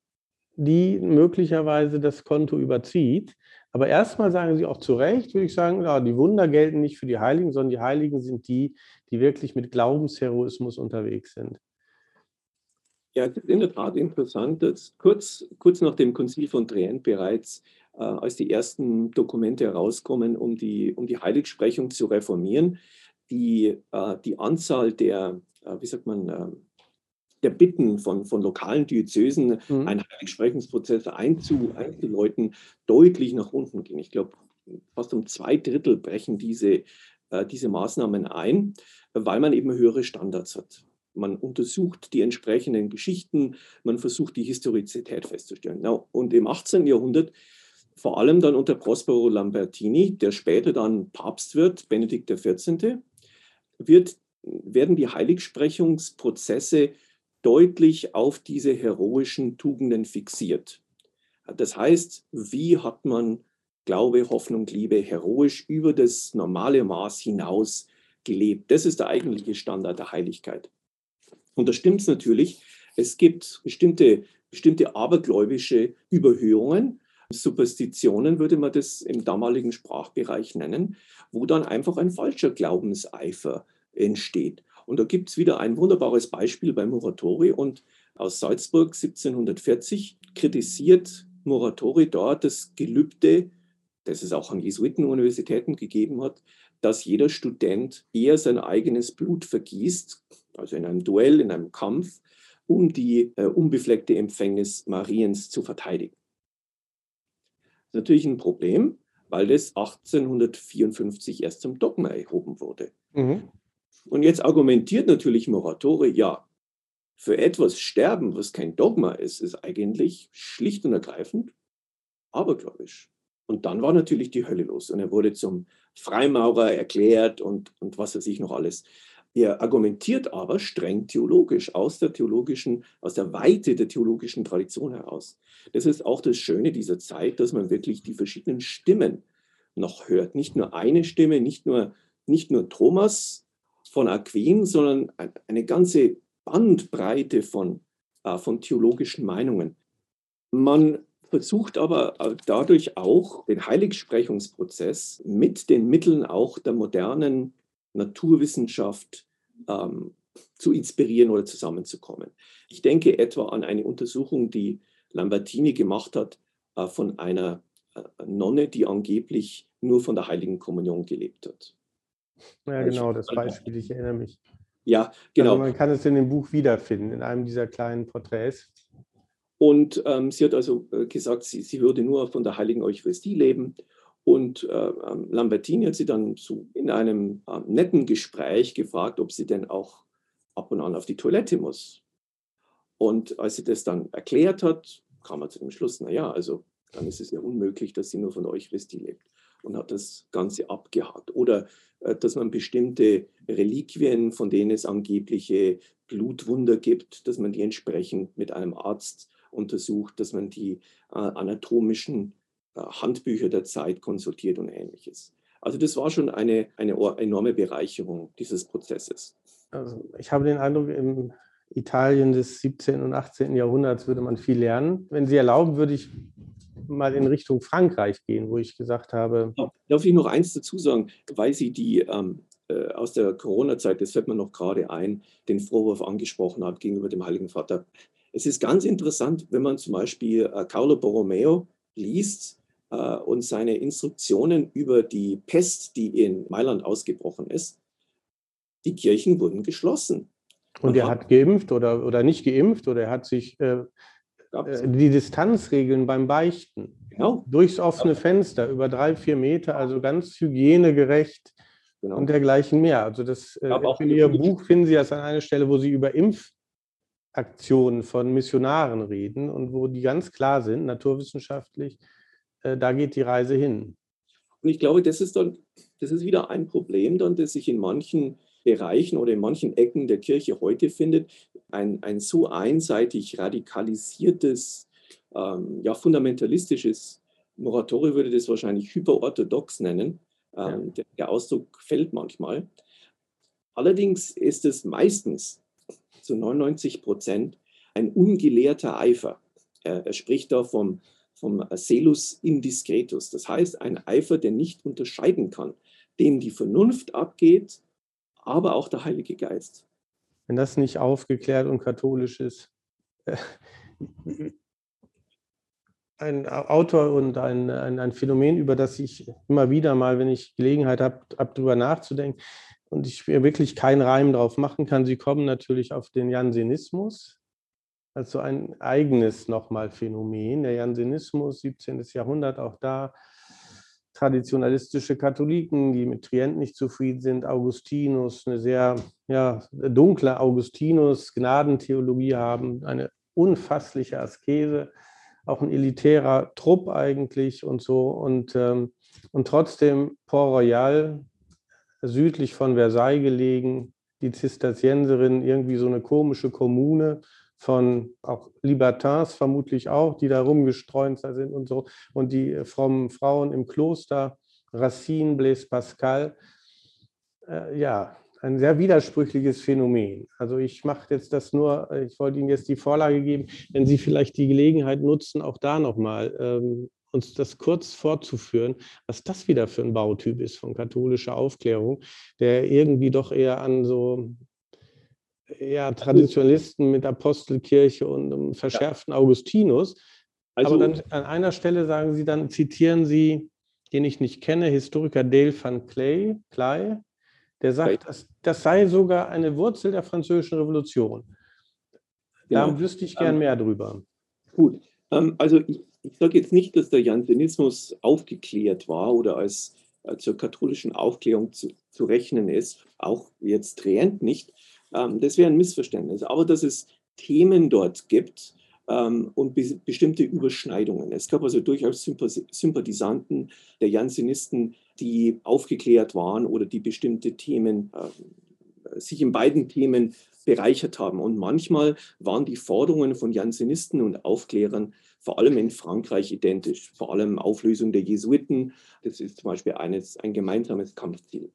die möglicherweise das Konto überzieht. Aber erstmal sagen Sie auch zu Recht, würde ich sagen, ja, die Wunder gelten nicht für die Heiligen, sondern die Heiligen sind die, die wirklich mit Glaubensheroismus unterwegs sind. Ja, es ist in der Tat interessant, dass kurz, kurz nach dem Konzil von Trient bereits, äh, als die ersten Dokumente herauskommen, um die, um die Heiligsprechung zu reformieren, die, äh, die Anzahl der, äh, wie sagt man, äh, der Bitten von, von lokalen Diözesen, mhm. einen Heiligsprechungsprozess einzu, einzuläuten, deutlich nach unten ging. Ich glaube, fast um zwei Drittel brechen diese, äh, diese Maßnahmen ein, weil man eben höhere Standards hat. Man untersucht die entsprechenden Geschichten, man versucht die Historizität festzustellen. Und im 18. Jahrhundert, vor allem dann unter Prospero Lambertini, der später dann Papst wird, Benedikt XIV., wird, werden die Heiligsprechungsprozesse deutlich auf diese heroischen Tugenden fixiert. Das heißt, wie hat man Glaube, Hoffnung, Liebe heroisch über das normale Maß hinaus gelebt? Das ist der eigentliche Standard der Heiligkeit. Und da stimmt es natürlich, es gibt bestimmte, bestimmte abergläubische Überhöhungen, Superstitionen würde man das im damaligen Sprachbereich nennen, wo dann einfach ein falscher Glaubenseifer entsteht. Und da gibt es wieder ein wunderbares Beispiel bei Muratori und aus Salzburg 1740 kritisiert Muratori dort das Gelübde, das es auch an Jesuitenuniversitäten gegeben hat, dass jeder Student eher sein eigenes Blut vergießt, also in einem Duell, in einem Kampf, um die äh, unbefleckte Empfängnis Mariens zu verteidigen ist natürlich ein Problem, weil das 1854 erst zum Dogma erhoben wurde. Mhm. Und jetzt argumentiert natürlich Moratori, ja, für etwas sterben, was kein Dogma ist, ist eigentlich schlicht und ergreifend abergläubisch. Und dann war natürlich die Hölle los und er wurde zum Freimaurer erklärt und, und was er sich noch alles. Er argumentiert aber streng theologisch, aus der theologischen, aus der Weite der theologischen Tradition heraus. Das ist auch das Schöne dieser Zeit, dass man wirklich die verschiedenen Stimmen noch hört. Nicht nur eine Stimme, nicht nur, nicht nur Thomas von Aquin, sondern eine ganze Bandbreite von, äh, von theologischen Meinungen. Man versucht aber äh, dadurch auch den Heiligsprechungsprozess mit den Mitteln auch der modernen Naturwissenschaft ähm, zu inspirieren oder zusammenzukommen. Ich denke etwa an eine Untersuchung, die Lambertini gemacht hat äh, von einer äh, Nonne, die angeblich nur von der Heiligen Kommunion gelebt hat. Ja, genau, das Beispiel, ich erinnere mich. Ja, genau. Also man kann es in dem Buch wiederfinden, in einem dieser kleinen Porträts. Und ähm, sie hat also äh, gesagt, sie, sie würde nur von der heiligen Eucharistie leben. Und äh, ähm, Lambertini hat sie dann so in einem äh, netten Gespräch gefragt, ob sie denn auch ab und an auf die Toilette muss. Und als sie das dann erklärt hat, kam er zu dem Schluss, naja, also dann ist es ja unmöglich, dass sie nur von Eucharistie lebt und hat das Ganze abgehakt. Oder äh, dass man bestimmte Reliquien, von denen es angebliche Blutwunder gibt, dass man die entsprechend mit einem Arzt untersucht, dass man die äh, anatomischen Handbücher der Zeit konsultiert und ähnliches. Also das war schon eine, eine enorme Bereicherung dieses Prozesses. Also ich habe den Eindruck, im Italien des 17. und 18. Jahrhunderts würde man viel lernen. Wenn Sie erlauben, würde ich mal in Richtung Frankreich gehen, wo ich gesagt habe. Darf ich noch eins dazu sagen, weil Sie die ähm, äh, aus der Corona-Zeit, das fällt mir noch gerade ein, den Vorwurf angesprochen hat gegenüber dem Heiligen Vater. Es ist ganz interessant, wenn man zum Beispiel äh, Carlo Borromeo liest äh, und seine Instruktionen über die Pest, die in Mailand ausgebrochen ist. Die Kirchen wurden geschlossen. Und er hat geimpft oder, oder nicht geimpft oder er hat sich äh, äh die Distanzregeln beim Beichten genau. durchs offene Fenster über drei, vier Meter, also ganz hygienegerecht genau. und dergleichen mehr. Also das äh, in Ihrem Buch finden Sie das an einer Stelle, wo Sie über Impf Aktionen von Missionaren reden und wo die ganz klar sind, naturwissenschaftlich, äh, da geht die Reise hin. Und ich glaube, das ist dann, das ist wieder ein Problem dann, das sich in manchen Bereichen oder in manchen Ecken der Kirche heute findet. Ein, ein so einseitig radikalisiertes, ähm, ja, fundamentalistisches Moratorium würde das wahrscheinlich hyperorthodox nennen. Ähm, ja. der, der Ausdruck fällt manchmal. Allerdings ist es meistens zu 99 Prozent ein ungelehrter Eifer. Er, er spricht da vom, vom Celus indiscretus, das heißt ein Eifer, der nicht unterscheiden kann, dem die Vernunft abgeht, aber auch der Heilige Geist. Wenn das nicht aufgeklärt und katholisch ist. Äh, ein Autor und ein, ein, ein, Phänomen, über das ich immer wieder mal, wenn ich Gelegenheit habe, ab drüber nachzudenken, und ich wirklich keinen Reim drauf machen kann. Sie kommen natürlich auf den Jansenismus, also ein eigenes nochmal Phänomen. Der Jansenismus, 17. Jahrhundert, auch da traditionalistische Katholiken, die mit Trient nicht zufrieden sind, Augustinus, eine sehr ja, dunkle Augustinus, Gnadentheologie haben, eine unfassliche Askese, auch ein elitärer Trupp eigentlich und so. Und, ähm, und trotzdem Port Royal, südlich von Versailles gelegen, die Zisterzienserinnen, irgendwie so eine komische Kommune von auch Libertins vermutlich auch, die da rumgestreunt sind und so. Und die frommen Frauen im Kloster, Racine, Blaise Pascal. Äh, ja, ein sehr widersprüchliches Phänomen. Also ich mache jetzt das nur, ich wollte Ihnen jetzt die Vorlage geben, wenn Sie vielleicht die Gelegenheit nutzen, auch da nochmal ähm, uns das kurz vorzuführen, was das wieder für ein Bautyp ist von katholischer Aufklärung, der irgendwie doch eher an so ja, Traditionalisten mit Apostelkirche und einem verschärften Augustinus. Also, Aber dann an einer Stelle sagen Sie dann, zitieren Sie, den ich nicht kenne, Historiker Dale van Clay, Clay der sagt, das, das sei sogar eine Wurzel der Französischen Revolution. Da genau. wüsste ich gern ähm, mehr drüber. Gut, ähm, also ich, ich sage jetzt nicht, dass der Jansenismus aufgeklärt war oder als, als zur katholischen Aufklärung zu, zu, rechnen ist, auch jetzt Trient nicht. Ähm, das wäre ein Missverständnis. Aber dass es Themen dort gibt ähm, und be bestimmte Überschneidungen. Es gab also durchaus Sympathisanten der Jansenisten, die aufgeklärt waren oder die bestimmte Themen, äh, sich in beiden Themen bereichert haben. Und manchmal waren die Forderungen von Jansenisten und Aufklärern vor allem in Frankreich identisch, vor allem Auflösung der Jesuiten. Das ist zum Beispiel eines, ein gemeinsames Kampfziel.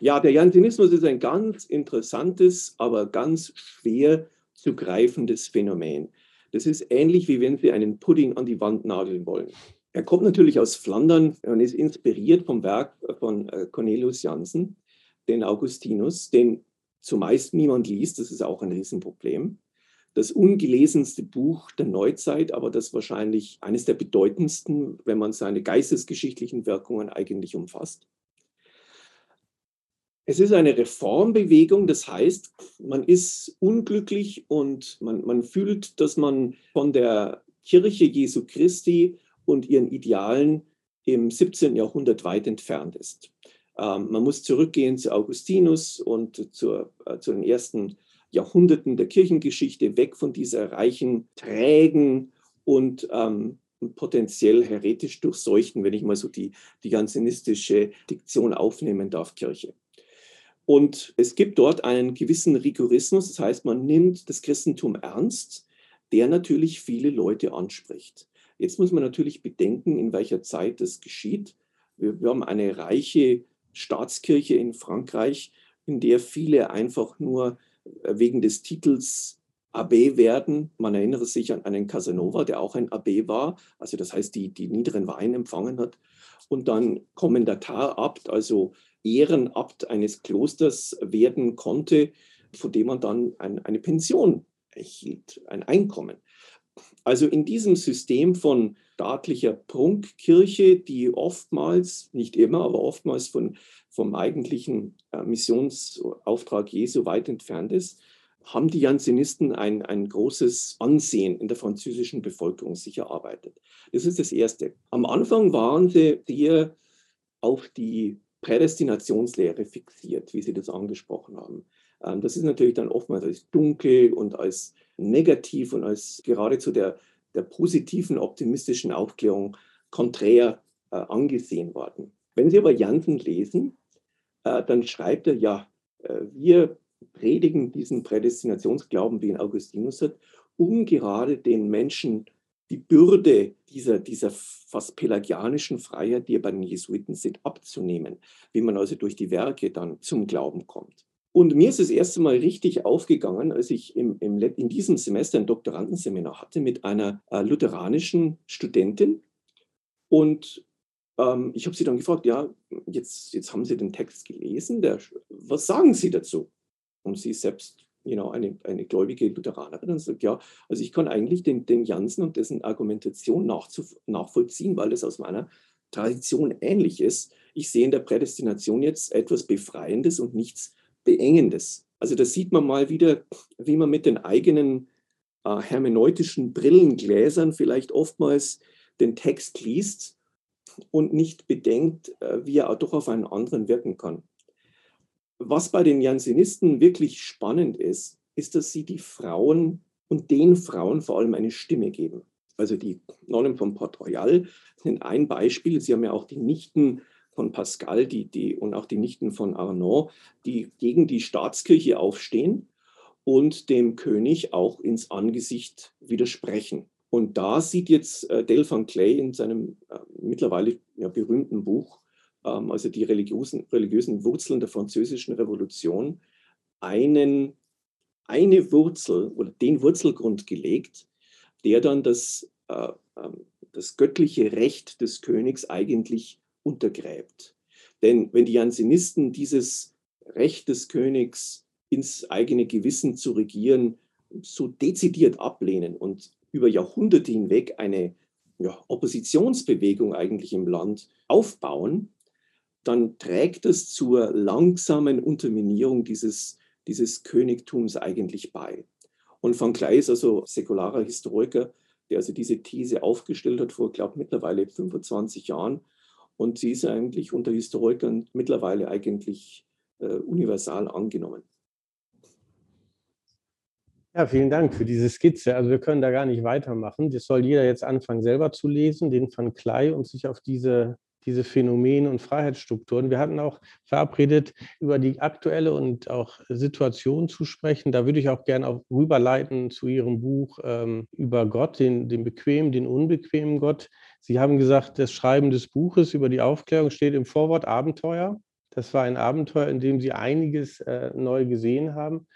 Ja, der Jansenismus ist ein ganz interessantes, aber ganz schwer zu greifendes Phänomen. Das ist ähnlich, wie wenn Sie einen Pudding an die Wand nageln wollen. Er kommt natürlich aus Flandern und ist inspiriert vom Werk von äh, Cornelius Janssen, den Augustinus, den zumeist niemand liest. Das ist auch ein Riesenproblem. Das ungelesenste Buch der Neuzeit, aber das wahrscheinlich eines der bedeutendsten, wenn man seine geistesgeschichtlichen Wirkungen eigentlich umfasst. Es ist eine Reformbewegung, das heißt, man ist unglücklich und man, man fühlt, dass man von der Kirche Jesu Christi und ihren Idealen im 17. Jahrhundert weit entfernt ist. Ähm, man muss zurückgehen zu Augustinus und zur, äh, zu den ersten Jahrhunderten der Kirchengeschichte, weg von dieser reichen, trägen und ähm, potenziell heretisch durchseuchten, wenn ich mal so die, die jansenistische Diktion aufnehmen darf, Kirche. Und es gibt dort einen gewissen Rigorismus, das heißt, man nimmt das Christentum ernst, der natürlich viele Leute anspricht. Jetzt muss man natürlich bedenken, in welcher Zeit das geschieht. Wir, wir haben eine reiche Staatskirche in Frankreich, in der viele einfach nur äh, wegen des Titels Abbé werden. Man erinnere sich an einen Casanova, der auch ein Abbé war, also das heißt, die, die niederen Weihen empfangen hat. Und dann Kommendatarabt, also Ehrenabt eines Klosters werden konnte, von dem man dann ein, eine Pension erhielt, ein Einkommen. Also in diesem System von staatlicher Prunkkirche, die oftmals, nicht immer, aber oftmals von, vom eigentlichen äh, Missionsauftrag Jesu weit entfernt ist, haben die Jansenisten ein, ein großes Ansehen in der französischen Bevölkerung sich erarbeitet. Das ist das Erste. Am Anfang waren sie sehr auf die Prädestinationslehre fixiert, wie Sie das angesprochen haben. Ähm, das ist natürlich dann oftmals als dunkel und als negativ und als geradezu der, der positiven, optimistischen Aufklärung konträr äh, angesehen worden. Wenn Sie aber Jansen lesen, äh, dann schreibt er, ja, äh, wir predigen diesen Prädestinationsglauben, wie ihn Augustinus hat, um gerade den Menschen die Bürde dieser, dieser fast pelagianischen Freiheit, die ja bei den Jesuiten sind, abzunehmen, wie man also durch die Werke dann zum Glauben kommt. Und mir ist das erste Mal richtig aufgegangen, als ich im, im, in diesem Semester ein Doktorandenseminar hatte mit einer äh, lutheranischen Studentin. Und ähm, ich habe sie dann gefragt, ja, jetzt, jetzt haben Sie den Text gelesen, der, was sagen Sie dazu? Und sie selbst know, eine, eine gläubige Lutheranerin und sagt, ja, also ich kann eigentlich den, den Jansen und dessen Argumentation nachvollziehen, weil es aus meiner Tradition ähnlich ist. Ich sehe in der Prädestination jetzt etwas Befreiendes und nichts Beengendes. Also da sieht man mal wieder, wie man mit den eigenen äh, hermeneutischen Brillengläsern vielleicht oftmals den Text liest und nicht bedenkt, äh, wie er auch doch auf einen anderen wirken kann. Was bei den Jansenisten wirklich spannend ist, ist, dass sie die Frauen und den Frauen vor allem eine Stimme geben. Also die Nonnen von Port Royal sind ein Beispiel. Sie haben ja auch die Nichten von Pascal die, die, und auch die Nichten von Arnaud, die gegen die Staatskirche aufstehen und dem König auch ins Angesicht widersprechen. Und da sieht jetzt äh, Clay in seinem äh, mittlerweile ja, berühmten Buch also die religiösen, religiösen Wurzeln der französischen Revolution, einen, eine Wurzel oder den Wurzelgrund gelegt, der dann das, äh, ähm, das göttliche Recht des Königs eigentlich untergräbt. Denn wenn die Jansenisten dieses Recht des Königs ins eigene Gewissen zu regieren so dezidiert ablehnen und über Jahrhunderte hinweg eine ja, Oppositionsbewegung eigentlich im Land aufbauen, dann trägt es zur langsamen Unterminierung dieses, dieses Königtums eigentlich bei. Und van Kley ist also säkularer Historiker, der also diese These aufgestellt hat vor, glaube mittlerweile 25 Jahren. Und sie ist eigentlich unter Historikern mittlerweile eigentlich äh, universal angenommen. Ja, vielen Dank für diese Skizze. Also wir können da gar nicht weitermachen. Das soll jeder jetzt anfangen, selber zu lesen, den van Kley, und sich auf diese diese Phänomene und Freiheitsstrukturen. Wir hatten auch verabredet, über die aktuelle und auch Situation zu sprechen. Da würde ich auch gerne auch rüberleiten zu Ihrem Buch ähm, über Gott, den, den bequemen, den unbequemen Gott. Sie haben gesagt, das Schreiben des Buches über die Aufklärung steht im Vorwort Abenteuer. Das war ein Abenteuer, in dem Sie einiges äh, neu gesehen haben.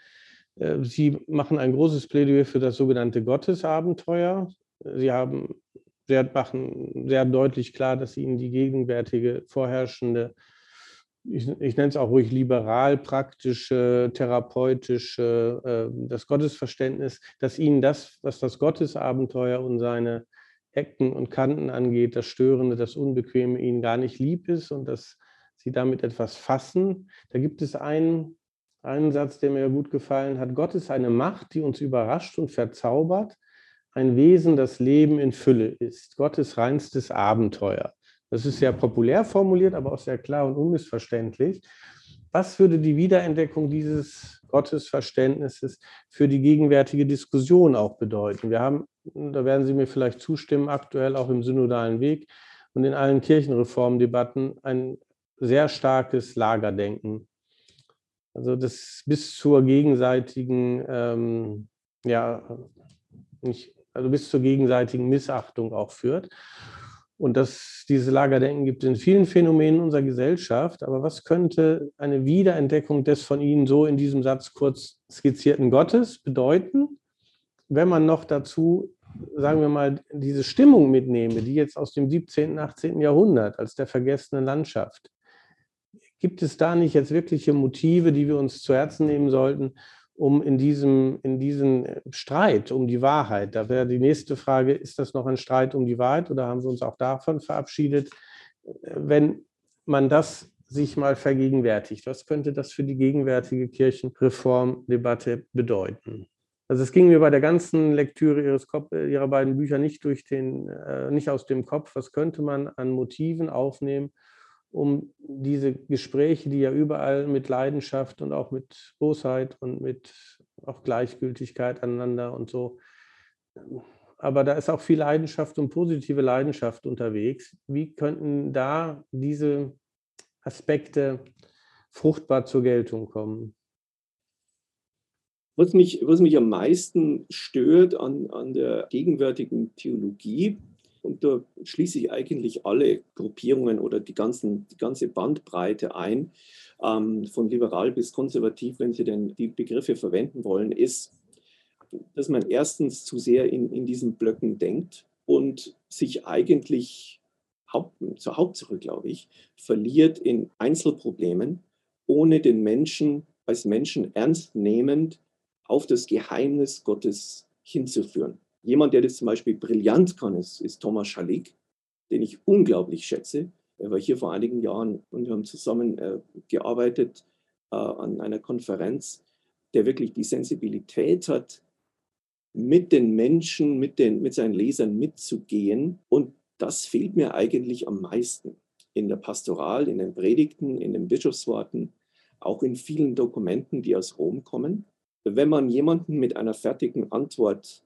Äh, Sie machen ein großes Plädoyer für das sogenannte Gottesabenteuer. Sie haben sehr, machen sehr deutlich klar, dass Ihnen die gegenwärtige vorherrschende, ich, ich nenne es auch ruhig liberal, praktische, therapeutische, äh, das Gottesverständnis, dass Ihnen das, was das Gottesabenteuer und seine Ecken und Kanten angeht, das Störende, das Unbequeme Ihnen gar nicht lieb ist und dass Sie damit etwas fassen. Da gibt es einen einen Satz, der mir gut gefallen hat. Gott ist eine Macht, die uns überrascht und verzaubert. Ein Wesen, das Leben in Fülle ist. Gottes reinstes Abenteuer. Das ist sehr populär formuliert, aber auch sehr klar und unmissverständlich. Was würde die Wiederentdeckung dieses Gottesverständnisses für die gegenwärtige Diskussion auch bedeuten? Wir haben, da werden Sie mir vielleicht zustimmen, aktuell auch im synodalen Weg und in allen Kirchenreformdebatten ein sehr starkes Lagerdenken also das bis zur gegenseitigen, ähm, ja, nicht, also bis zur gegenseitigen Missachtung auch führt. Und dass diese Lagerdenken gibt in vielen Phänomenen unserer Gesellschaft. Aber was könnte eine Wiederentdeckung des von Ihnen so in diesem Satz kurz skizzierten Gottes bedeuten, wenn man noch dazu, sagen wir mal, diese Stimmung mitnehme, die jetzt aus dem 17., 18. Jahrhundert als der vergessenen Landschaft Gibt es da nicht jetzt wirkliche Motive, die wir uns zu Herzen nehmen sollten, um in diesem in diesen äh, Streit um die Wahrheit, da wäre die nächste Frage, ist das noch ein Streit um die Wahrheit oder haben wir uns auch davon verabschiedet, äh, wenn man das sich mal vergegenwärtigt? Was könnte das für die gegenwärtige Kirchenreformdebatte bedeuten? Also es ging mir bei der ganzen Lektüre ihres Kopf, äh, ihrer beiden Bücher nicht durch den, äh, nicht aus dem Kopf. Was könnte man an Motiven aufnehmen, um diese Gespräche, die ja überall mit Leidenschaft und auch mit Bosheit und mit auch Gleichgültigkeit aneinander und so. Aber da ist auch viel Leidenschaft und positive Leidenschaft unterwegs. Wie könnten da diese Aspekte fruchtbar zur Geltung kommen? Was mich, was mich am meisten stört an, an der gegenwärtigen Theologie, und da schließe ich eigentlich alle Gruppierungen oder die, ganzen, die ganze Bandbreite ein, ähm, von liberal bis konservativ, wenn Sie denn die Begriffe verwenden wollen, ist, dass man erstens zu sehr in, in diesen Blöcken denkt und sich eigentlich Haupt, zur Hauptsache, glaube ich, verliert in Einzelproblemen, ohne den Menschen als Menschen ernst nehmend auf das Geheimnis Gottes hinzuführen. Jemand, der das zum Beispiel brillant kann, ist, ist Thomas Schalik, den ich unglaublich schätze. Er war hier vor einigen Jahren und wir haben zusammen äh, gearbeitet äh, an einer Konferenz, der wirklich die Sensibilität hat, mit den Menschen, mit, den, mit seinen Lesern mitzugehen. Und das fehlt mir eigentlich am meisten in der Pastoral, in den Predigten, in den Bischofsworten, auch in vielen Dokumenten, die aus Rom kommen. Wenn man jemanden mit einer fertigen Antwort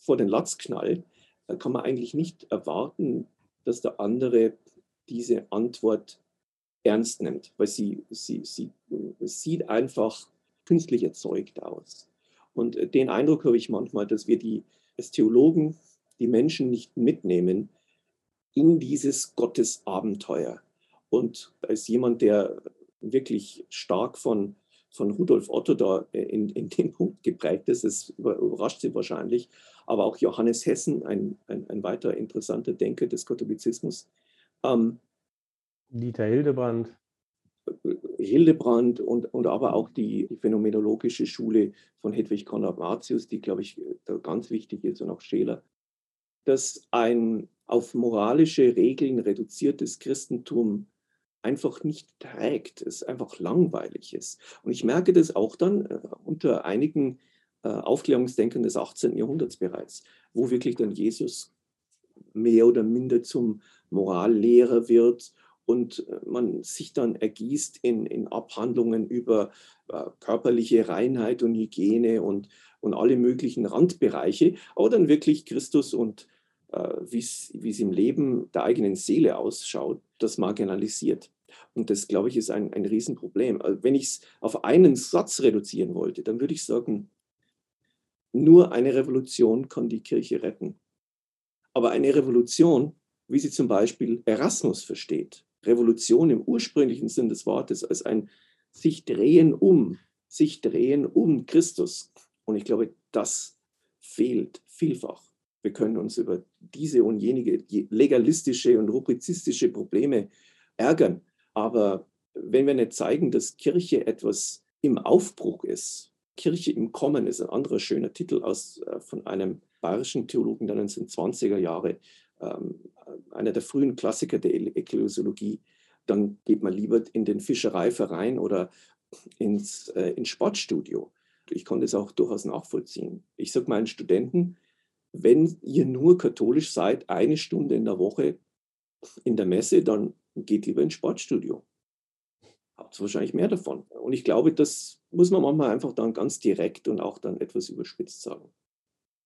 vor den Latz knallt, dann kann man eigentlich nicht erwarten, dass der andere diese Antwort ernst nimmt, weil sie, sie, sie sieht einfach künstlich erzeugt aus. Und äh, den Eindruck habe ich manchmal, dass wir die, als Theologen die Menschen nicht mitnehmen in dieses Gottesabenteuer. Und als jemand, der wirklich stark von, von Rudolf Otto da äh, in, in dem <laughs> Punkt geprägt ist, das überrascht Sie wahrscheinlich, aber auch Johannes Hessen, ein, ein, ein weiter interessanter Denker des Katholizismus. Ähm, Dieter Hildebrand. Hildebrand und, und aber auch die, die phänomenologische Schule von Hedwig Konrad Martius, die, glaube ich, ganz wichtig ist, und auch Scheler, dass ein auf moralische Regeln reduziertes Christentum einfach nicht trägt, es einfach langweilig ist. Und ich merke das auch dann äh, unter einigen äh, Aufklärungsdenken des 18. Jahrhunderts bereits, wo wirklich dann Jesus mehr oder minder zum Morallehrer wird und äh, man sich dann ergießt in, in Abhandlungen über äh, körperliche Reinheit und Hygiene und, und alle möglichen Randbereiche, aber dann wirklich Christus und wie es im Leben der eigenen Seele ausschaut, das marginalisiert. Und das, glaube ich, ist ein, ein Riesenproblem. Also wenn ich es auf einen Satz reduzieren wollte, dann würde ich sagen, nur eine Revolution kann die Kirche retten. Aber eine Revolution, wie sie zum Beispiel Erasmus versteht, Revolution im ursprünglichen Sinn des Wortes als ein sich drehen um, sich drehen um Christus. Und ich glaube, das fehlt vielfach. Wir können uns über diese und jenige legalistische und rubrizistische Probleme ärgern. Aber wenn wir nicht zeigen, dass Kirche etwas im Aufbruch ist, Kirche im Kommen ist ein anderer schöner Titel aus, äh, von einem bayerischen Theologen der 1920er Jahre, ähm, einer der frühen Klassiker der Ekklesiologie, dann geht man lieber in den Fischereiverein oder ins, äh, ins Sportstudio. Ich konnte es auch durchaus nachvollziehen. Ich sage meinen Studenten, wenn ihr nur katholisch seid, eine Stunde in der Woche in der Messe, dann geht lieber ins Sportstudio. Habt wahrscheinlich mehr davon. Und ich glaube, das muss man manchmal einfach dann ganz direkt und auch dann etwas überspitzt sagen.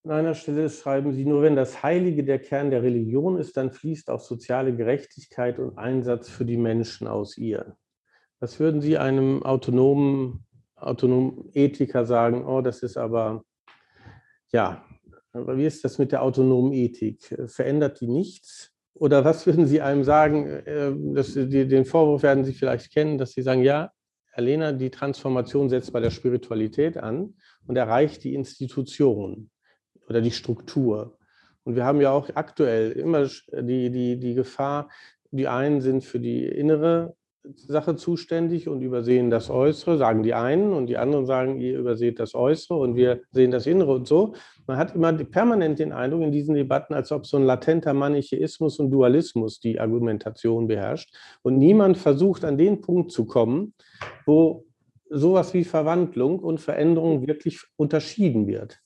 An einer Stelle schreiben Sie, nur wenn das Heilige der Kern der Religion ist, dann fließt auch soziale Gerechtigkeit und Einsatz für die Menschen aus ihr. Was würden Sie einem autonomen, autonomen Ethiker sagen? Oh, das ist aber, ja, aber wie ist das mit der autonomen Ethik? Verändert die nichts? Oder was würden Sie einem sagen? Äh, dass Sie, den Vorwurf werden Sie vielleicht kennen, dass Sie sagen, ja, Herr Lehner, die Transformation setzt bei der Spiritualität an und erreicht die Institution oder die Struktur. Und wir haben ja auch aktuell immer die, die, die Gefahr, die einen sind für die innere Sache zuständig und übersehen das Äußere, sagen die einen, und die anderen sagen, ihr überseht das Äußere und wir sehen das Innere und so. Man hat immer permanent den Eindruck in diesen Debatten, als ob so ein latenter Manichäismus und Dualismus die Argumentation beherrscht. Und niemand versucht an den Punkt zu kommen, wo sowas wie Verwandlung und Veränderung wirklich unterschieden wird.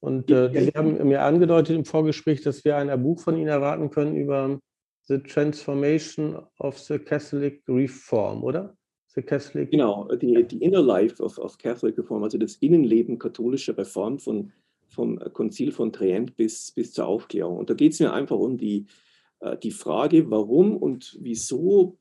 Und äh, Sie haben mir angedeutet im Vorgespräch, dass wir ein Buch von Ihnen erwarten können über The Transformation of the Catholic Reform, oder? The Catholic genau, die, die Inner Life of, of Catholic Reform, also das Innenleben katholischer Reform von, vom Konzil von Trient bis, bis zur Aufklärung. Und da geht es mir einfach um die, äh, die Frage, warum und wieso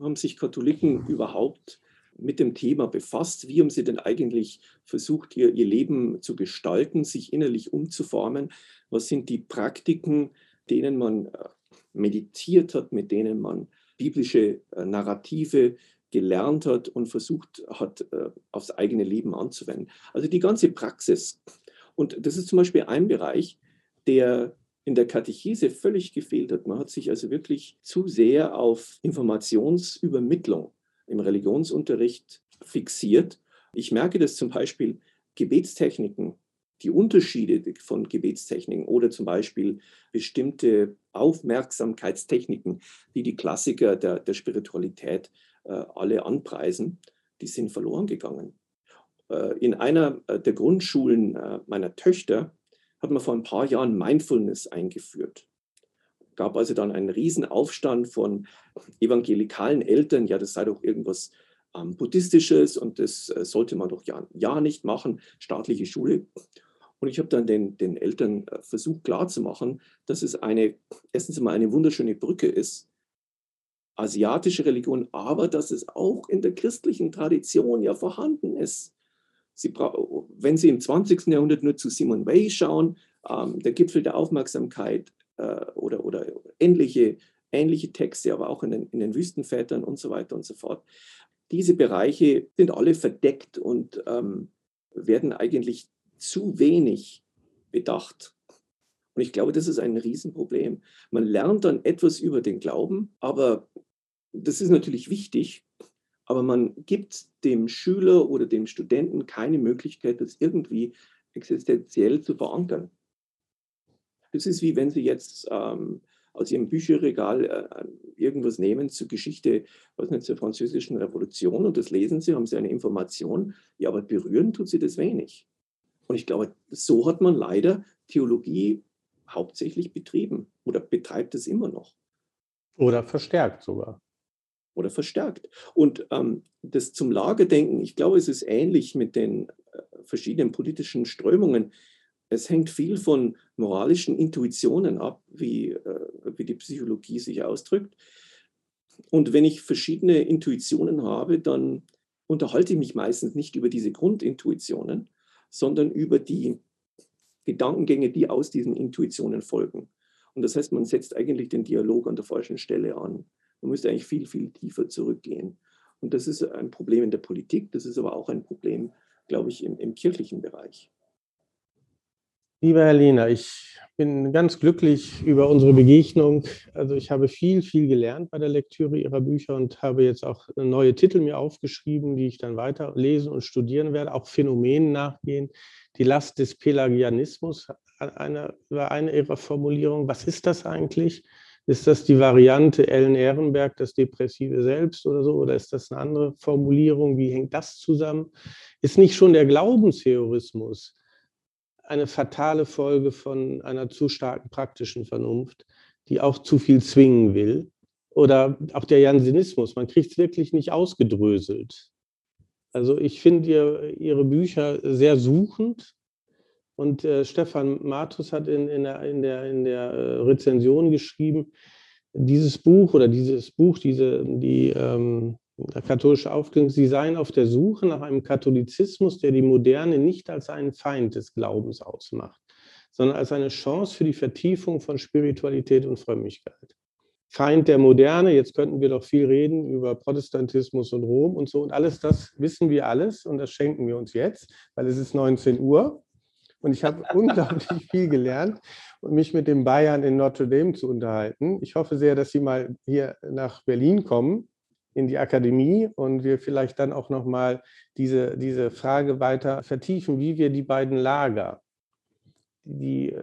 haben sich Katholiken überhaupt mit dem Thema befasst? Wie haben sie denn eigentlich versucht, ihr, ihr Leben zu gestalten, sich innerlich umzuformen? Was sind die Praktiken, denen man äh, meditiert hat, mit denen man biblische äh, Narrative gelernt hat und versucht hat, äh, aufs eigene Leben anzuwenden. Also die ganze Praxis. Und das ist zum Beispiel ein Bereich, der in der Katechese völlig gefehlt hat. Man hat sich also wirklich zu sehr auf Informationsübermittlung im Religionsunterricht fixiert. Ich merke das zum Beispiel Gebetstechniken die Unterschiede von Gebetstechniken oder zum Beispiel bestimmte Aufmerksamkeitstechniken, die die Klassiker der, der Spiritualität äh, alle anpreisen, die sind verloren gegangen. Äh, in einer äh, der Grundschulen äh, meiner Töchter hat man vor ein paar Jahren Mindfulness eingeführt. Gab also dann einen Riesenaufstand von evangelikalen Eltern, ja, das sei doch irgendwas ähm, Buddhistisches und das äh, sollte man doch ja, ja nicht machen, staatliche Schule. Und ich habe dann den, den Eltern äh, versucht klarzumachen, dass es eine, erstens einmal eine wunderschöne Brücke ist, asiatische Religion, aber dass es auch in der christlichen Tradition ja vorhanden ist. Sie wenn Sie im 20. Jahrhundert nur zu Simon Weil schauen, ähm, der Gipfel der Aufmerksamkeit äh, oder, oder ähnliche, ähnliche Texte, aber auch in den, in den Wüstenvätern und so weiter und so fort. Diese Bereiche sind alle verdeckt und ähm, werden eigentlich zu wenig bedacht. Und ich glaube, das ist ein Riesenproblem. Man lernt dann etwas über den Glauben, aber das ist natürlich wichtig, aber man gibt dem Schüler oder dem Studenten keine Möglichkeit, das irgendwie existenziell zu verankern. Das ist wie wenn Sie jetzt ähm, aus Ihrem Bücherregal äh, irgendwas nehmen zur Geschichte, was nicht, zur französischen Revolution und das lesen Sie, haben Sie eine Information, ja, aber berühren tut Sie das wenig. Und ich glaube, so hat man leider Theologie hauptsächlich betrieben oder betreibt es immer noch. Oder verstärkt sogar. Oder verstärkt. Und ähm, das zum Lagerdenken, ich glaube, es ist ähnlich mit den äh, verschiedenen politischen Strömungen. Es hängt viel von moralischen Intuitionen ab, wie, äh, wie die Psychologie sich ausdrückt. Und wenn ich verschiedene Intuitionen habe, dann unterhalte ich mich meistens nicht über diese Grundintuitionen, sondern über die Gedankengänge, die aus diesen Intuitionen folgen. Und das heißt, man setzt eigentlich den Dialog an der falschen Stelle an. Man müsste eigentlich viel, viel tiefer zurückgehen. Und das ist ein Problem in der Politik, das ist aber auch ein Problem, glaube ich, im, im kirchlichen Bereich. Lieber Herr Lehner, ich bin ganz glücklich über unsere Begegnung. Also ich habe viel, viel gelernt bei der Lektüre Ihrer Bücher und habe jetzt auch neue Titel mir aufgeschrieben, die ich dann weiter lesen und studieren werde, auch Phänomenen nachgehen. Die Last des Pelagianismus eine, war eine Ihrer Formulierungen. Was ist das eigentlich? Ist das die Variante Ellen Ehrenberg, das depressive Selbst oder so? Oder ist das eine andere Formulierung? Wie hängt das zusammen? Ist nicht schon der Glaubenstheorismus eine fatale Folge von einer zu starken praktischen Vernunft, die auch zu viel zwingen will. Oder auch der Jansenismus, man kriegt es wirklich nicht ausgedröselt. Also ich finde ihr, Ihre Bücher sehr suchend. Und äh, Stefan Matus hat in, in der, in der, in der äh, Rezension geschrieben, dieses Buch oder dieses Buch, diese, die ähm, katholische Aufklärung, sie seien auf der Suche nach einem Katholizismus, der die Moderne nicht als einen Feind des Glaubens ausmacht, sondern als eine Chance für die Vertiefung von Spiritualität und Frömmigkeit. Feind der Moderne, jetzt könnten wir doch viel reden über Protestantismus und Rom und so und alles das wissen wir alles und das schenken wir uns jetzt, weil es ist 19 Uhr und ich habe <laughs> unglaublich viel gelernt und mich mit den Bayern in Notre Dame zu unterhalten. Ich hoffe sehr, dass Sie mal hier nach Berlin kommen in die Akademie und wir vielleicht dann auch nochmal diese, diese Frage weiter vertiefen, wie wir die beiden Lager, die,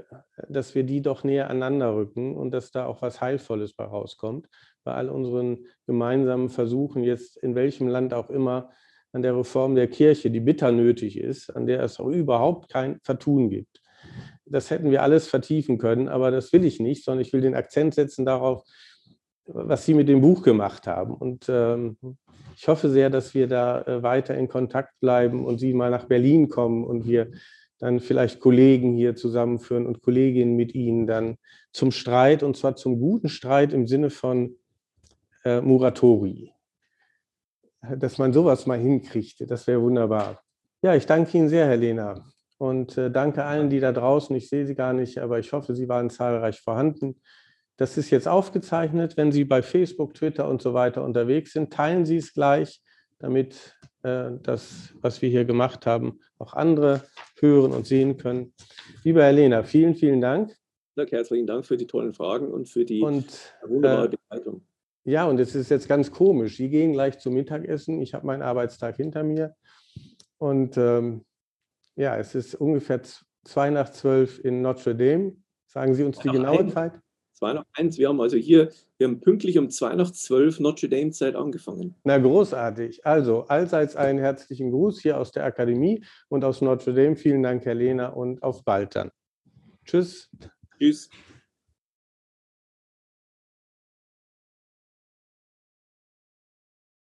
dass wir die doch näher aneinander rücken und dass da auch was Heilvolles bei rauskommt, bei all unseren gemeinsamen Versuchen jetzt in welchem Land auch immer an der Reform der Kirche, die bitter nötig ist, an der es auch überhaupt kein Vertun gibt. Das hätten wir alles vertiefen können, aber das will ich nicht, sondern ich will den Akzent setzen darauf, was Sie mit dem Buch gemacht haben. Und ähm, ich hoffe sehr, dass wir da äh, weiter in Kontakt bleiben und Sie mal nach Berlin kommen und wir dann vielleicht Kollegen hier zusammenführen und Kolleginnen mit Ihnen dann zum Streit und zwar zum guten Streit im Sinne von äh, Muratori. Dass man sowas mal hinkriegt, das wäre wunderbar. Ja, ich danke Ihnen sehr, Herr Lehner. Und äh, danke allen, die da draußen, ich sehe Sie gar nicht, aber ich hoffe, Sie waren zahlreich vorhanden. Das ist jetzt aufgezeichnet. Wenn Sie bei Facebook, Twitter und so weiter unterwegs sind, teilen Sie es gleich, damit äh, das, was wir hier gemacht haben, auch andere hören und sehen können. Lieber Herr Lehner, vielen, vielen Dank. Danke, herzlichen Dank für die tollen Fragen und für die und, wunderbare äh, Begleitung. Ja, und es ist jetzt ganz komisch. Sie gehen gleich zum Mittagessen. Ich habe meinen Arbeitstag hinter mir. Und ähm, ja, es ist ungefähr zwei nach zwölf in Notre Dame. Sagen Sie uns die genaue Zeit? 2 nach 1. Wir haben also hier, wir haben pünktlich um 2 nach 12 Notre Dame Zeit angefangen. Na, großartig. Also allseits einen herzlichen Gruß hier aus der Akademie und aus Notre Dame. Vielen Dank, Herr Lehner, und auf bald dann. Tschüss. Tschüss.